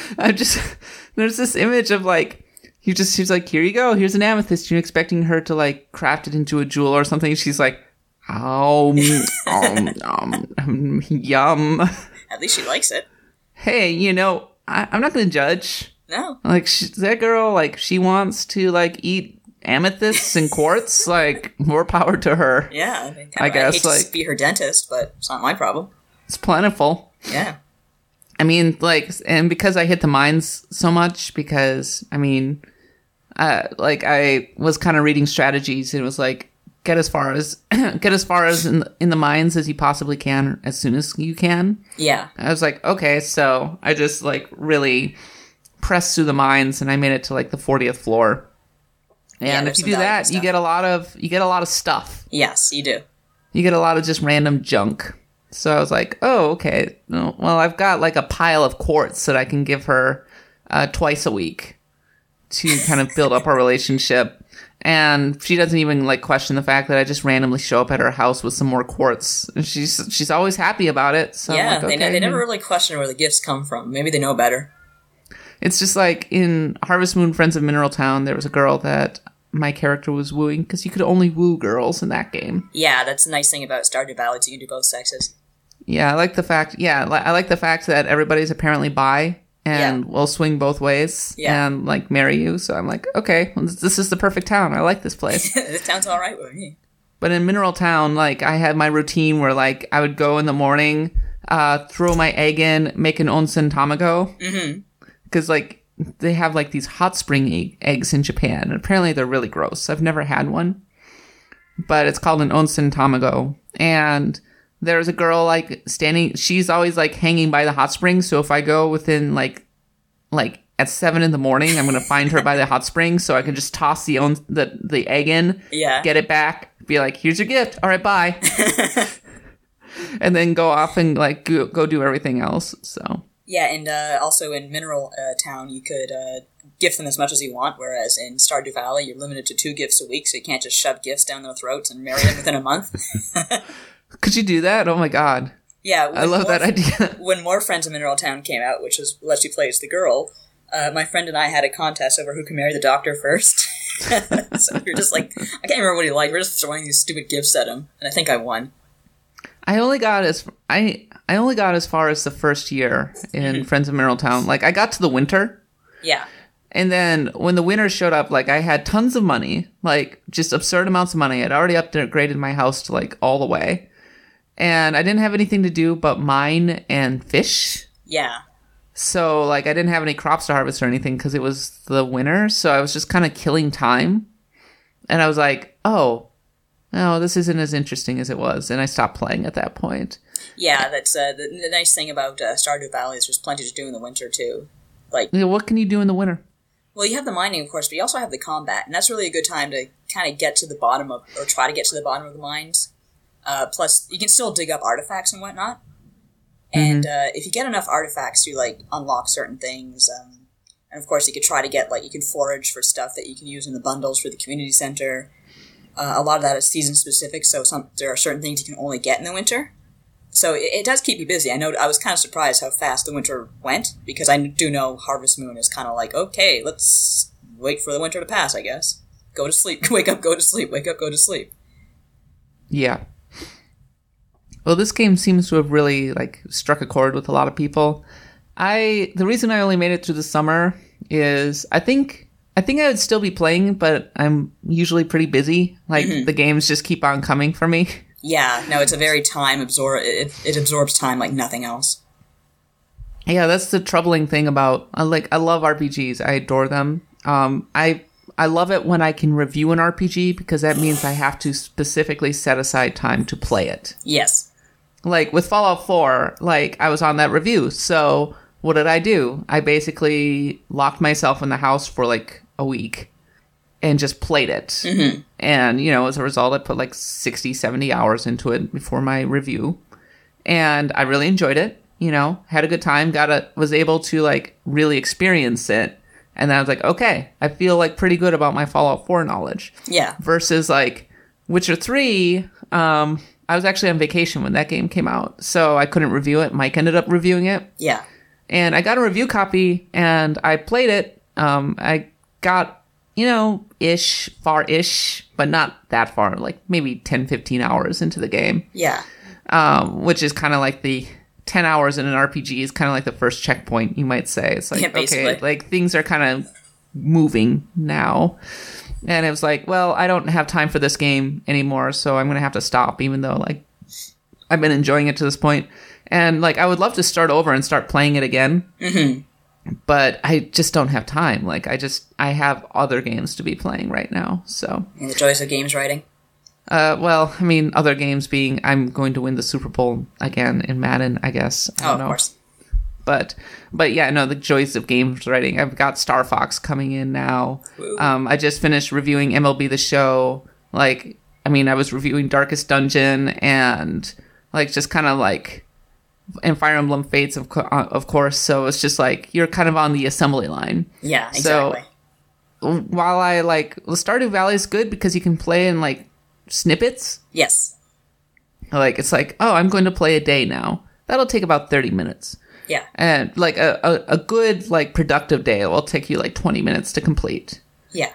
I just there's this image of like. You just she's like, here you go, here's an amethyst. You're expecting her to like craft it into a jewel or something. She's like, um, um, um, um, yum. At least she likes it. Hey, you know, I, I'm not gonna judge. No. Like she, that girl, like she wants to like eat amethysts and quartz. Like more power to her. Yeah. I, mean, I guess, hate to like- be her dentist, but it's not my problem. It's plentiful. Yeah. I mean, like, and because I hit the mines so much, because I mean, uh, like I was kind of reading strategies. and It was like get as far as get as far as in, in the mines as you possibly can, as soon as you can. Yeah. I was like, okay, so I just like really pressed through the mines, and I made it to like the 40th floor. And there's if you do that, you get a lot of you get a lot of stuff. Yes, you do. You get a lot of just random junk. So I was like, oh, okay. Well, I've got like a pile of quartz that I can give her uh, twice a week to kind of build up our relationship. And she doesn't even like question the fact that I just randomly show up at her house with some more quartz. And she's she's always happy about it. So yeah, like, they, okay. they never really question where the gifts come from. Maybe they know better. It's just like in Harvest Moon Friends of Mineral Town, there was a girl that my character was wooing because you could only woo girls in that game. Yeah, that's the nice thing about Stardew Valley. You can do both sexes. Yeah, I like the fact. Yeah, I like the fact that everybody's apparently bi and will swing both ways Yeah. and like marry you. So I'm like, okay, this is the perfect town. I like this place. this town's all right with me. But in Mineral Town, like I had my routine where like I would go in the morning, uh, throw my egg in, make an onsen tamago. Because like they have like these hot spring egg- eggs in Japan, and apparently they're really gross. I've never had one, but it's called an onsen tamago. And there's a girl like standing. She's always like hanging by the hot spring. So if I go within like like at seven in the morning, I'm gonna find her by the hot spring, so I can just toss the on the the egg in Yeah. get it back, be like, here's your gift. All right, bye. and then go off and like go, go do everything else. So Yeah, and uh, also in Mineral uh, Town, you could uh, gift them as much as you want, whereas in Stardew Valley, you're limited to two gifts a week, so you can't just shove gifts down their throats and marry them within a month. could you do that? Oh my god, Yeah, I love that idea. When more Friends of Mineral Town came out, which was lets you play as the girl, uh, my friend and I had a contest over who can marry the doctor first. so we are just like, I can't remember what he liked. We are just throwing these stupid gifts at him, and I think I won. I only got as I I only got as far as the first year in Friends of Mineral Town. Like I got to the winter. Yeah, And then when the winter showed up, like I had tons of money, like just absurd amounts of money. I'd already upgraded my house to like all the way. And I didn't have anything to do but mine and fish. yeah, So like I didn't have any crops to harvest or anything because it was the winter. So I was just kind of killing time. And I was like, oh, no, this isn't as interesting as it was. And I stopped playing at that point. yeah. That's uh, the, the nice thing about uh, Stardew Valley is there's plenty to do in the winter too. Like know, what can you do in the winter? Well, you have the mining, of course, but you also have the combat, and that's really a good time to kind of get to the bottom of, or try to get to the bottom of the mines. Uh, plus, you can still dig up artifacts and whatnot. And uh, if you get enough artifacts, you like unlock certain things. Um, and of course, you could try to get like you can forage for stuff that you can use in the bundles for the community center. Uh, a lot of that is season specific, so some there are certain things you can only get in the winter. So it, it does keep you busy. I know I was kind of surprised how fast the winter went because I do know Harvest Moon is kind of like okay, let's wait for the winter to pass. I guess go to sleep, wake up, go to sleep, wake up, go to sleep. Yeah. Well, this game seems to have really like struck a chord with a lot of people. I the reason I only made it through the summer is I think I think I would still be playing, but I'm usually pretty busy. Like the games just keep on coming for me. Yeah, no, it's a very time absorb. It, it absorbs time like nothing else. Yeah, that's the troubling thing about I like I love RPGs. I adore them. Um I I love it when I can review an RPG because that means I have to specifically set aside time to play it. Yes. Like with Fallout 4, like I was on that review. So what did I do? I basically locked myself in the house for like a week and just played it. Mm-hmm. And, you know, as a result, I put like 60, 70 hours into it before my review. And I really enjoyed it, you know, had a good time, got a, was able to like really experience it. And then I was like, okay, I feel like pretty good about my Fallout 4 knowledge Yeah. versus like Witcher 3 um I was actually on vacation when that game came out so I couldn't review it. Mike ended up reviewing it. Yeah. and I got a review copy and I played it. Um I got you know ish far ish but not that far like maybe 10 15 hours into the game. Yeah. um which is kind of like the 10 hours in an RPG is kind of like the first checkpoint you might say. It's like Yeah, okay like things are kind of moving now and it was like well i don't have time for this game anymore so i'm gonna have to stop even though like i've been enjoying it to this point and like i would love to start over and start playing it again mm-hmm. but i just don't have time like i just i have other games to be playing right now so And the joys of games writing. uh, well i mean other games being i'm going to win the super bowl again in madden i guess i Oh, don't of know course. But but yeah, no, the joys of games writing. I've got Star Fox coming in now. Um, I just finished reviewing MLB the Show. Like, I mean, I was reviewing Darkest Dungeon and like just kind of like and Fire Emblem Fates, of co- uh, of course. So it's just like you're kind of on the assembly line. Yeah, So- exactly. While I like well, Stardew Valley is good because you can play in like snippets. yes. Like it's like, oh, I'm going to play a day now. That'll take about thirty minutes. Yeah. and like a, a, a good like productive day will take you like 20 minutes to complete Yeah.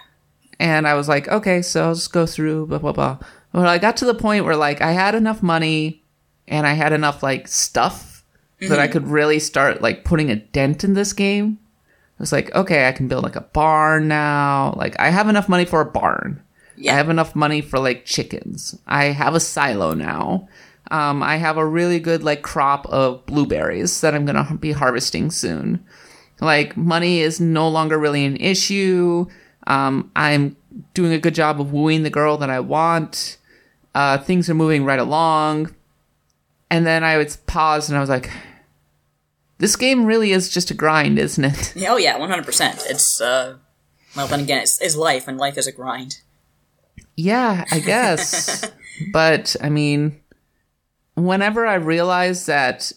And I was like, okay, so I'll just go through, blah, blah, blah. Well, I got to the point where like I had enough money and I had enough like stuff that I mm-hmm. could really start like putting a dent in this game. I was like, okay, I can build like a barn now. Like I have enough money for a barn. Yeah. I have enough money for like chickens. I have a silo now. Um, I have a really good like crop of blueberries that I'm gonna be harvesting soon. Like money is no longer really an issue. Um, I'm doing a good job of wooing the girl that I want. Uh, things are moving right along. And then I would pause and I was like, this game really is just a grind, isn't it? Oh yeah, one hundred percent. It's uh, well then again, it's, it's life, and life is a grind. Yeah, I guess. but I mean, whenever I realize that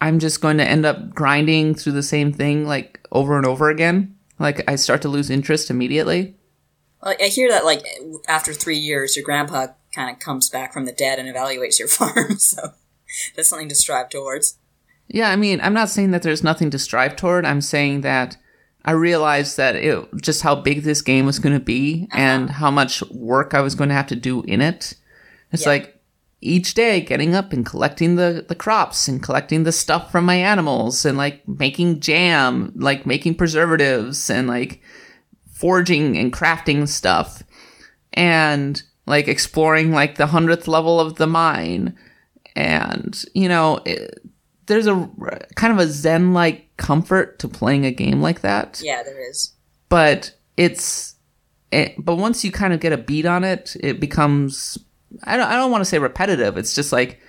I'm just going to end up grinding through the same thing like over and over again, like I start to lose interest immediately. Like, I hear that like after three years, your grandpa kind of comes back from the dead and evaluates your farm. So that's something to strive towards. Yeah, I mean, I'm not saying that there's nothing to strive toward. I'm saying that I realized that it just how big this game was going to be uh-huh. and how much work I was going to have to do in it. It's Yeah. like each day getting up and collecting the, the crops and collecting the stuff from my animals and like making jam, like making preservatives and like forging and crafting stuff and like exploring like the hundredth level of the mine. And, you know, it, there's a kind of a zen like comfort to playing a game like that Yeah, there is. but it's it, but once you kind of get a beat on it it becomes i don't, I don't want to say repetitive it's just like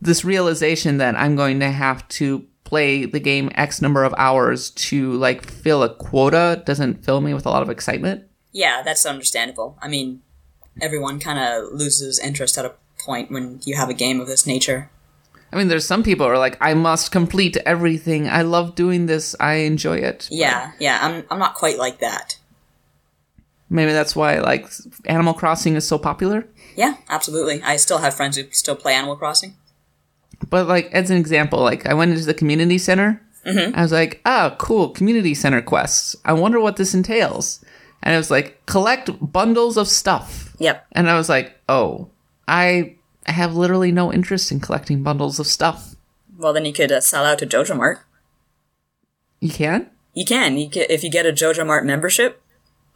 this realization that i'm going to have to play the game x number of hours to like fill a quota doesn't fill me with a lot of excitement Yeah, that's understandable. I mean, everyone kind of loses interest at a point when you have a game of this nature. i mean there's some people who are like i must complete everything i love doing this i enjoy it Yeah, yeah, I'm I'm not quite like that. maybe that's why like animal crossing is so popular Yeah, absolutely. I still have friends who still play Animal Crossing. But like as an example, like I went into the community center. I was like, oh, cool, community center quests. I wonder what this entails. And it was like collect bundles of stuff. Yep. And I was like, oh, I have literally no interest in collecting bundles of stuff. Well, then you could uh, sell out to Joja Mart. You can? You can. You can if you get a Joja Mart membership.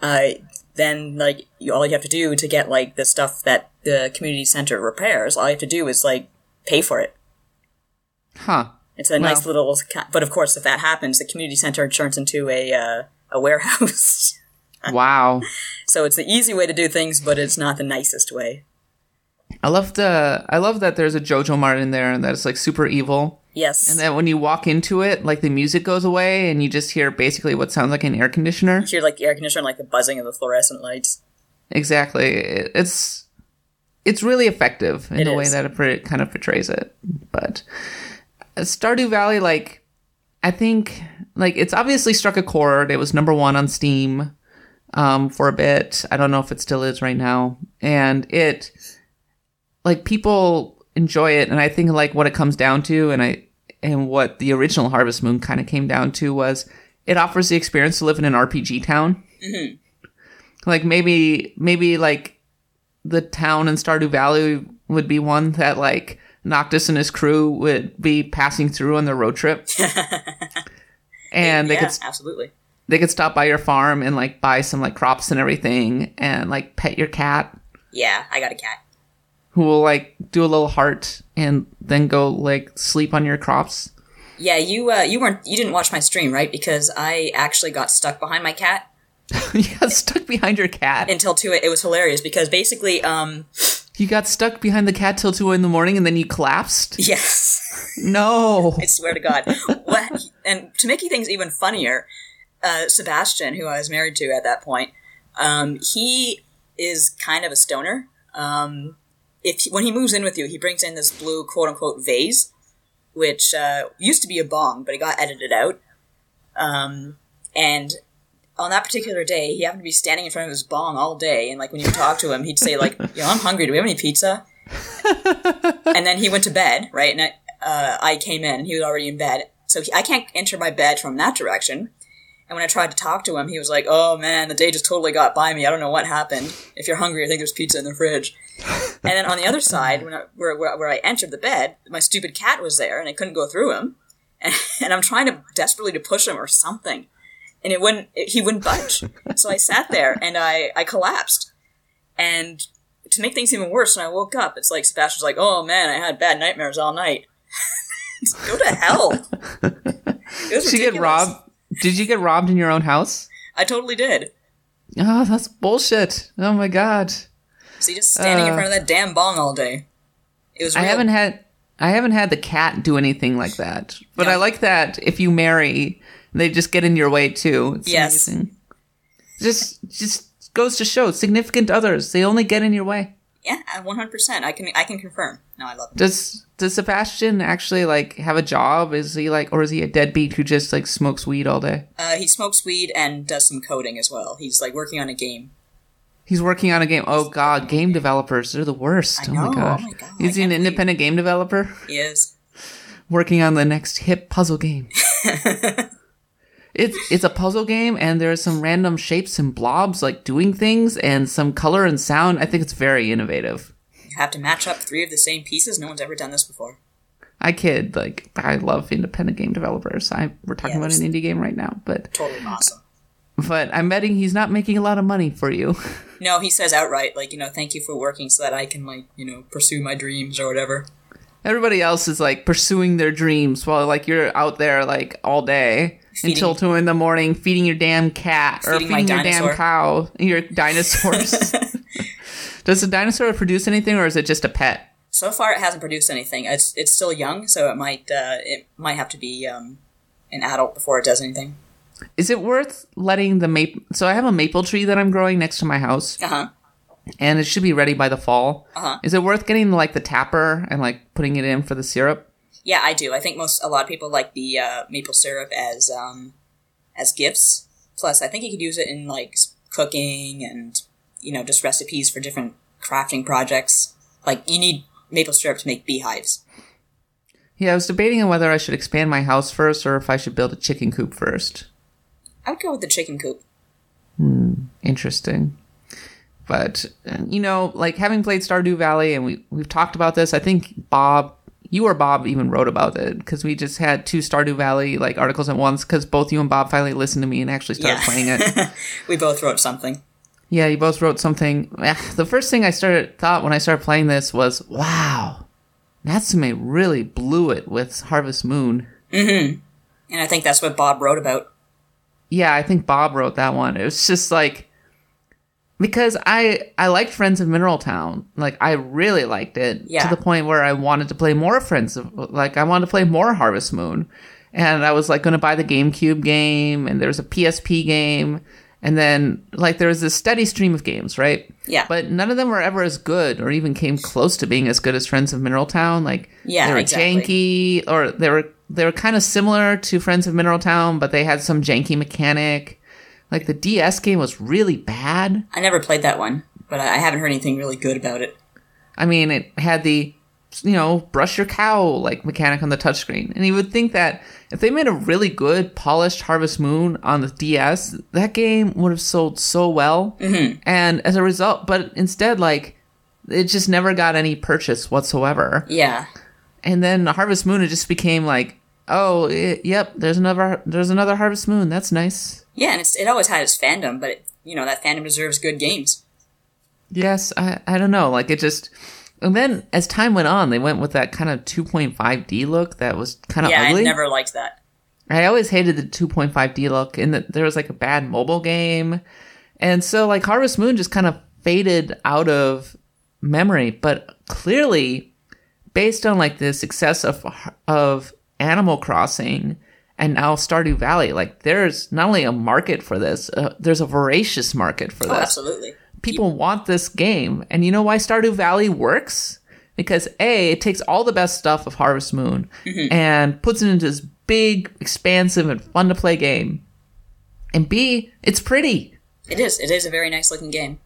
Uh, then like you, all you have to do to get like the stuff that the community center repairs, all you have to do is like pay for it. Huh. It's a nice little. But of course, if that happens, the community center turns into a uh, a warehouse. wow. so it's the easy way to do things, but it's not the nicest way. I love the I love that there's a Joja Mart in there and that it's like super evil. Yes. And then when you walk into it, like the music goes away and you just hear basically what sounds like an air conditioner. you hear like the air conditioner and like the buzzing of the fluorescent lights. Exactly. It's it's really effective in It the way that it kind of portrays it. But uh, Stardew Valley, like, I think, like, it's obviously struck a chord. It was number one on Steam um, for a bit. I don't know if it still is right now. And it, like, people enjoy it. And I think, like, what it comes down to, and I, and what the original Harvest Moon kind of came down to was it offers the experience to live in an RPG town mm-hmm. like maybe maybe like the town in Stardew Valley would be one that like Noctis and his crew would be passing through on their road trip. and they yeah, could absolutely. they could stop by your farm and like buy some like crops and everything and like pet your cat Yeah, I got a cat. Who will like do a little heart and then go like sleep on your crops. Yeah, you uh, you weren't you didn't watch my stream, right? Because I actually got stuck behind my cat yeah, stuck behind your cat. until two. It was hilarious because basically, um, You got stuck behind the cat till two in the morning and then you collapsed? yes, No. I swear to God. what? And to make things even funnier, uh, Sebastian, who I was married to at that point, um, he is kind of a stoner. Um, if when he moves in with you, he brings in this blue quote unquote vase, which uh, used to be a bong, but it got edited out. Um, and on that particular day, he happened to be standing in front of his bong all day, and like when you talk to him, he'd say like, "Yo, I'm hungry. Do we have any pizza?" and then he went to bed, right? And I, uh, I came in, and he was already in bed, so he, I can't enter my bed from that direction. And when I tried to talk to him, he was like, "Oh man, the day just totally got by me. I don't know what happened. If you're hungry, I think there's pizza in the fridge." and then on the other side, when I, where, where where I entered the bed, my stupid cat was there, and I couldn't go through him. And, and I'm trying to desperately to push him or something, and it wouldn't. It, he wouldn't budge. so I sat there and I I collapsed. And to make things even worse, when I woke up, it's like Sebastian's like, "Oh man, I had bad nightmares all night." Go to hell. It was Did you get robbed? Did you get robbed in your own house? I totally did. Oh, that's bullshit. Oh my god. See, just standing in Uh, front of that damn bong all day. It was. I haven't had I haven't had the cat do anything like that. But Yeah. I like that if you marry, they just get in your way too. It's Yes. amazing. Just just goes to show significant others, they only get in your way. Yeah, one hundred percent. I can. I can confirm. No, I love it. Does does Sebastian actually like have a job? Is he like or is he a deadbeat who just like smokes weed all day? Uh, he smokes weed and does some coding as well. He's like working on a game. He's working on a game. Oh god, game developers, they're the worst. I oh my gosh. oh my God, Is he an can't believe- independent game developer? He is. working on the next hip puzzle game. it's it's a puzzle game and there's some random shapes and blobs like doing things and some color and sound. I think it's very innovative. You have to match up three of the same pieces. No one's ever done this before. I kid, like I love independent game developers. I we're talking about an indie game right now, but Totally awesome. but I'm betting he's not making a lot of money for you. No, he says outright, like you know, thank you for working so that I can like you know pursue my dreams or whatever. Everybody else is like pursuing their dreams while like you're out there like all day Feeding- until two in the morning feeding your damn cat or Feeding your damn cow, your dinosaurs. Does the dinosaur produce anything or is it just a pet? So far, it hasn't produced anything. It's it's still young, so it might uh, it might have to be um, an adult before it does anything. Is it worth letting the maple? So I have a maple tree that I'm growing next to my house, Uh huh. and it should be ready by the fall. Uh-huh. Is it worth getting like the tapper and like putting it in for the syrup? Yeah, I do. I think most a lot of people like the uh, maple syrup as um, as gifts. Plus, I think you could use it in like cooking and you know just recipes for different crafting projects. Like you need maple syrup to make beehives. Yeah, I was debating on whether I should expand my house first or if I should build a chicken coop first. I would go with the chicken coop. Hmm, Interesting. But uh, you know, like having played Stardew Valley, and we we've talked about this. I think Bob, you or Bob even wrote about it because we just had two Stardew Valley like articles at once because both you and Bob finally listened to me and actually started Yeah. playing it. We both wrote something. Yeah, you both wrote something. Eh, The first thing I started thought when I started playing this was, "Wow, Natsume really blew it with Harvest Moon." And I think that's what Bob wrote about. Yeah, I think Bob wrote that one. It was just like because I I liked Friends of Mineral Town. Like I really liked it Yeah. to the point where I wanted to play more Friends of like I wanted to play more Harvest Moon. And I was like going to buy the GameCube game and there was a PSP game and then like there was this steady stream of games, right? Yeah. But none of them were ever as good or even came close to being as good as Friends of Mineral Town. Like Yeah, they were exactly. janky or they were they were kind of similar to Friends of Mineral Town, but they had some janky mechanic. Like the DS game was really bad. I never played that one, but I haven't heard anything really good about it. I mean, it had the you know brush your cow like mechanic on the touchscreen, and you would think that if they made a really good polished Harvest Moon on the DS, that game would have sold so well. Mm-hmm. And as a result, but instead, like it just never got any purchase whatsoever. Yeah. And then Harvest Moon, it just became like, oh, i yep, there's another there's another Harvest Moon. That's nice. Yeah, and it's, it always had its fandom, but it, you know that fandom deserves good games. Yes, I, I don't know. Like it just, and then as time went on, they went with that kind of 2.5D look that was kind of Yeah, ugly. I never liked that. I always hated the 2.5D look, and that there was like a bad mobile game, and so like Harvest Moon just kind of faded out of memory. But clearly, based on like the success of of Animal Crossing and now Stardew Valley, like there's not only a market for this, uh, there's a voracious market for Oh, this absolutely. people want this game. And you know why Stardew Valley works? Because A, it takes all the best stuff of Harvest Moon and puts it into this big, expansive, and fun to play game. And B, it's pretty. It is. It is a very nice looking game.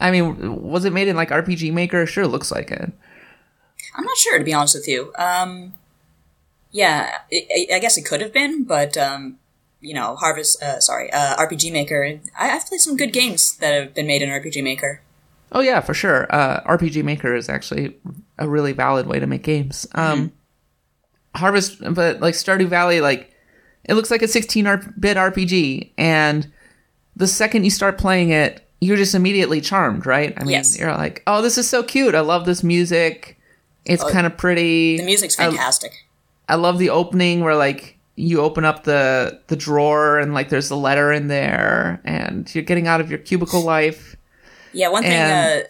I mean, was it made in like RPG Maker? Sure, looks like it. I'm not sure to be honest with you. Um, yeah, I, I- guess it could have been, but um, you know, Harvest, uh, sorry, uh, RPG Maker. I, I've played some good games that have been made in RPG Maker. Oh yeah, for sure. Uh, RPG Maker is actually a really valid way to make games. Um, Harvest, but like Stardew Valley, like it looks like a 16-bit RPG, and the second you start playing it, you're just immediately charmed, right? I mean, Yes. you're like, oh, this is so cute. I love this music. It's kind of pretty. The music's fantastic. I love the opening where like you open up the the drawer and like there's a letter in there, and you're getting out of your cubicle life. Yeah, one thing And- uh,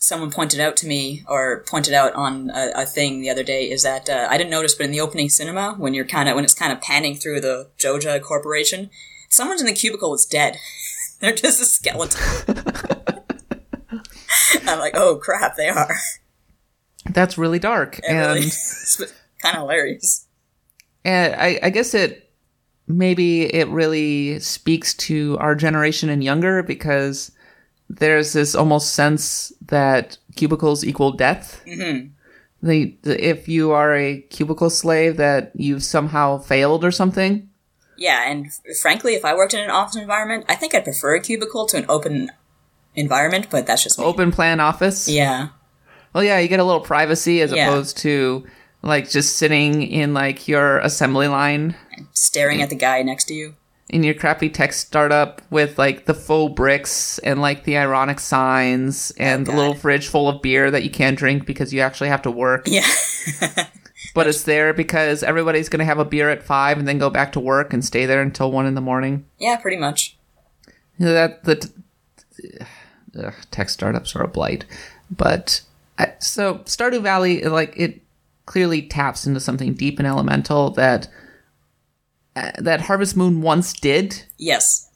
someone pointed out to me, or pointed out on a, a thing the other day, is that uh, I didn't notice, but in the opening cinema, when you're kind of when it's kind of panning through the Joja Corporation, someone's in the cubicle is dead. They're just a skeleton. I'm like, oh crap, they are. That's really dark, It and really kind of hilarious. and I, I guess it maybe it really speaks to our generation and younger because there's this almost sense that cubicles equal death. Mm-hmm. They, if you are a cubicle slave, that you've somehow failed or something. Yeah, and frankly, if I worked in an office environment, I think I'd prefer a cubicle to an open environment, but that's just me. Open plan office. Yeah, Well, yeah, you get a little privacy as Yeah. opposed to like just sitting in like your assembly line staring at the guy next to you. in your crappy tech startup with like the faux bricks and like the ironic signs and oh, the little fridge full of beer that you can't drink because you actually have to work. Yeah. But it's there because everybody's going to have a beer at five and then go back to work and stay there until one in the morning. Yeah, pretty much. That the ugh, tech startups are a blight, but I, so Stardew Valley, like it clearly taps into something deep and elemental that uh, that Harvest Moon once did Yes.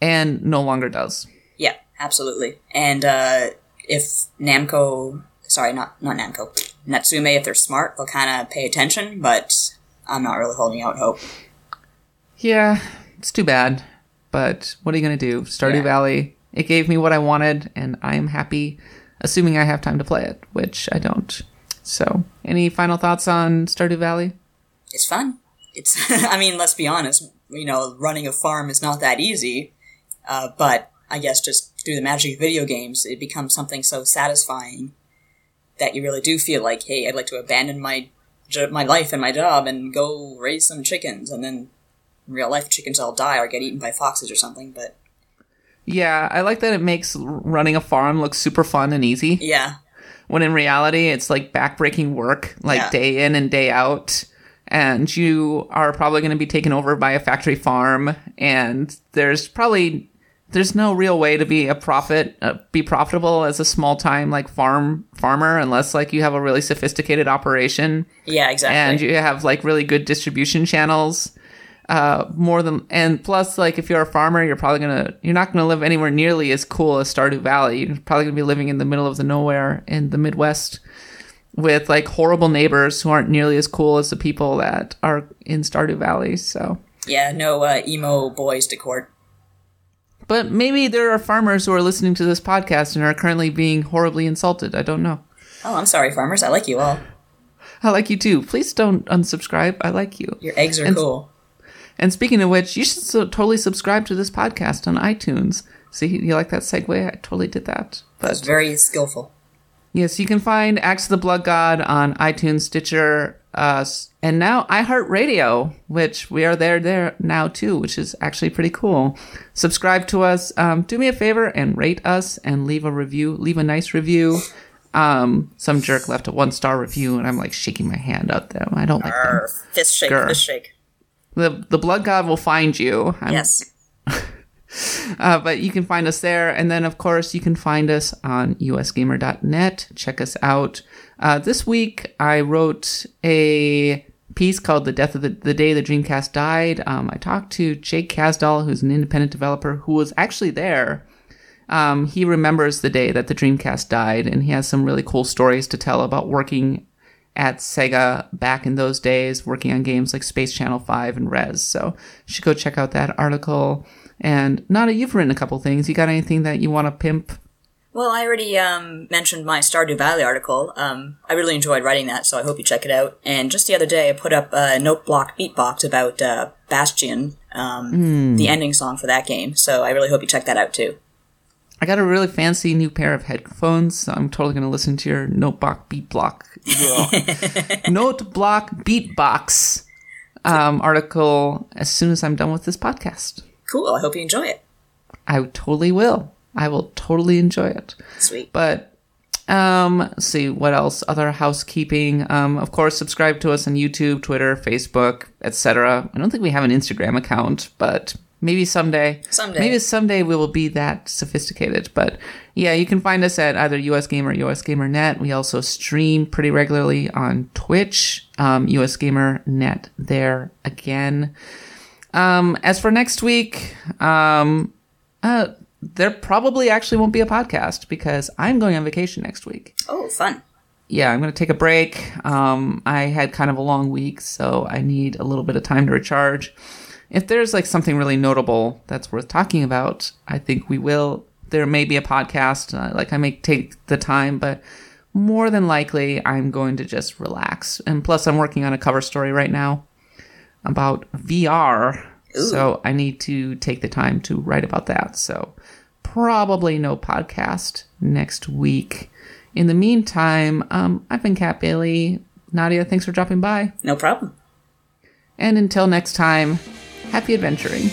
and no longer does. Yeah, absolutely. And uh, if Namco, sorry, not not Namco, Natsume, if they're smart, they'll kind of pay attention. But I'm not really holding out hope. Yeah, it's too bad, but what are you going to do? Stardew Yeah. Valley, it gave me what I wanted, and I am happy, assuming I have time to play it, which I don't. So, any final thoughts on Stardew Valley? It's fun. It's. I mean, let's be honest. You know, running a farm is not that easy. Uh, but I guess just through the magic of video games, it becomes something so satisfying that you really do feel like, hey, I'd like to abandon my my life and my job and go raise some chickens, and then in real life chickens all die or get eaten by foxes or something. But Yeah, I like that it makes running a farm look super fun and easy. yeah, When in reality, it's like backbreaking work, like Yeah. day in and day out. And you are probably going to be taken over by a factory farm, and there's probably there's no real way to be a profit uh, be profitable as a small time like farm farmer unless like you have a really sophisticated operation yeah, exactly. and you have like really good distribution channels uh more than and plus like if you're a farmer you're probably gonna you're not gonna live anywhere nearly as cool as stardew valley you're probably gonna be living in the middle of the nowhere in the midwest with like horrible neighbors who aren't nearly as cool as the people that are in stardew valley so yeah, no uh, emo boys to court. but maybe there are farmers who are listening to this podcast and are currently being horribly insulted i don't know Oh, I'm sorry, farmers. I like you all. i like you too please don't unsubscribe i like you Your eggs are And- cool. And speaking of which, you should so totally subscribe to this podcast on iTunes. See, you like that segue? I totally did that. That's But very skillful. yes, you can find Axe of the Blood God on iTunes, Stitcher, uh, and now iHeartRadio, which we are there there now too, which is actually pretty cool. Subscribe to us. Um, do me a favor and rate us and leave a review. Leave a nice review. Um, some jerk left a one star review, and I'm like shaking my hand at them. I don't like them. Fist shake, Grr. fist shake. The the Blood God will find you. I'm Yes. Uh, but you can find us there. And then, of course, you can find us on usgamer.net. Check us out. Uh, this week, I wrote a piece called The Death of the, the Day the Dreamcast Died. Um, I talked to Jake Kazdal, who's an independent developer who was actually there. Um, he remembers the day that the Dreamcast died, and he has some really cool stories to tell about working at Sega back in those days, working on games like Space Channel 5 and Rez. So you should go check out that article. And Nadia, you've written a couple things. You got anything that you want to pimp? Well, I already um, mentioned my Stardew Valley article. Um, I really enjoyed writing that, so I hope you check it out. And just the other day, I put up a note block beatbox about uh, Bastion, um, the ending song for that game. So I really hope you check that out too. I got a really fancy new pair of headphones, so I'm totally going to listen to your Noteblock Beat Block. Note Block Beatbox um, article as soon as I'm done with this podcast. Cool. I hope you enjoy it. I totally will. I will totally enjoy it. Sweet. But um, see what else. Other housekeeping. Um, of course, subscribe to us on YouTube, Twitter, Facebook, etc. I don't think we have an Instagram account, but maybe someday. Someday. Maybe someday we will be that sophisticated. But yeah, you can find us at either US Gamer or US Gamer Net. We also stream pretty regularly on Twitch. Um, US Gamer Net there again. Um, as for next week, um, uh, there probably actually won't be a podcast because I'm going on vacation next week. Oh, fun. Yeah, I'm going to take a break. Um, I had kind of a long week, so I need a little bit of time to recharge. If there's like something really notable that's worth talking about, I think we will. There may be a podcast, uh, like I may take the time, but more than likely, I'm going to just relax. And plus, I'm working on a cover story right now about VR. So I need to take the time to write about that. So probably no podcast next week. In the meantime, um, I've been Kat Bailey. Nadia, thanks for dropping by. No problem. And until next time, happy adventuring.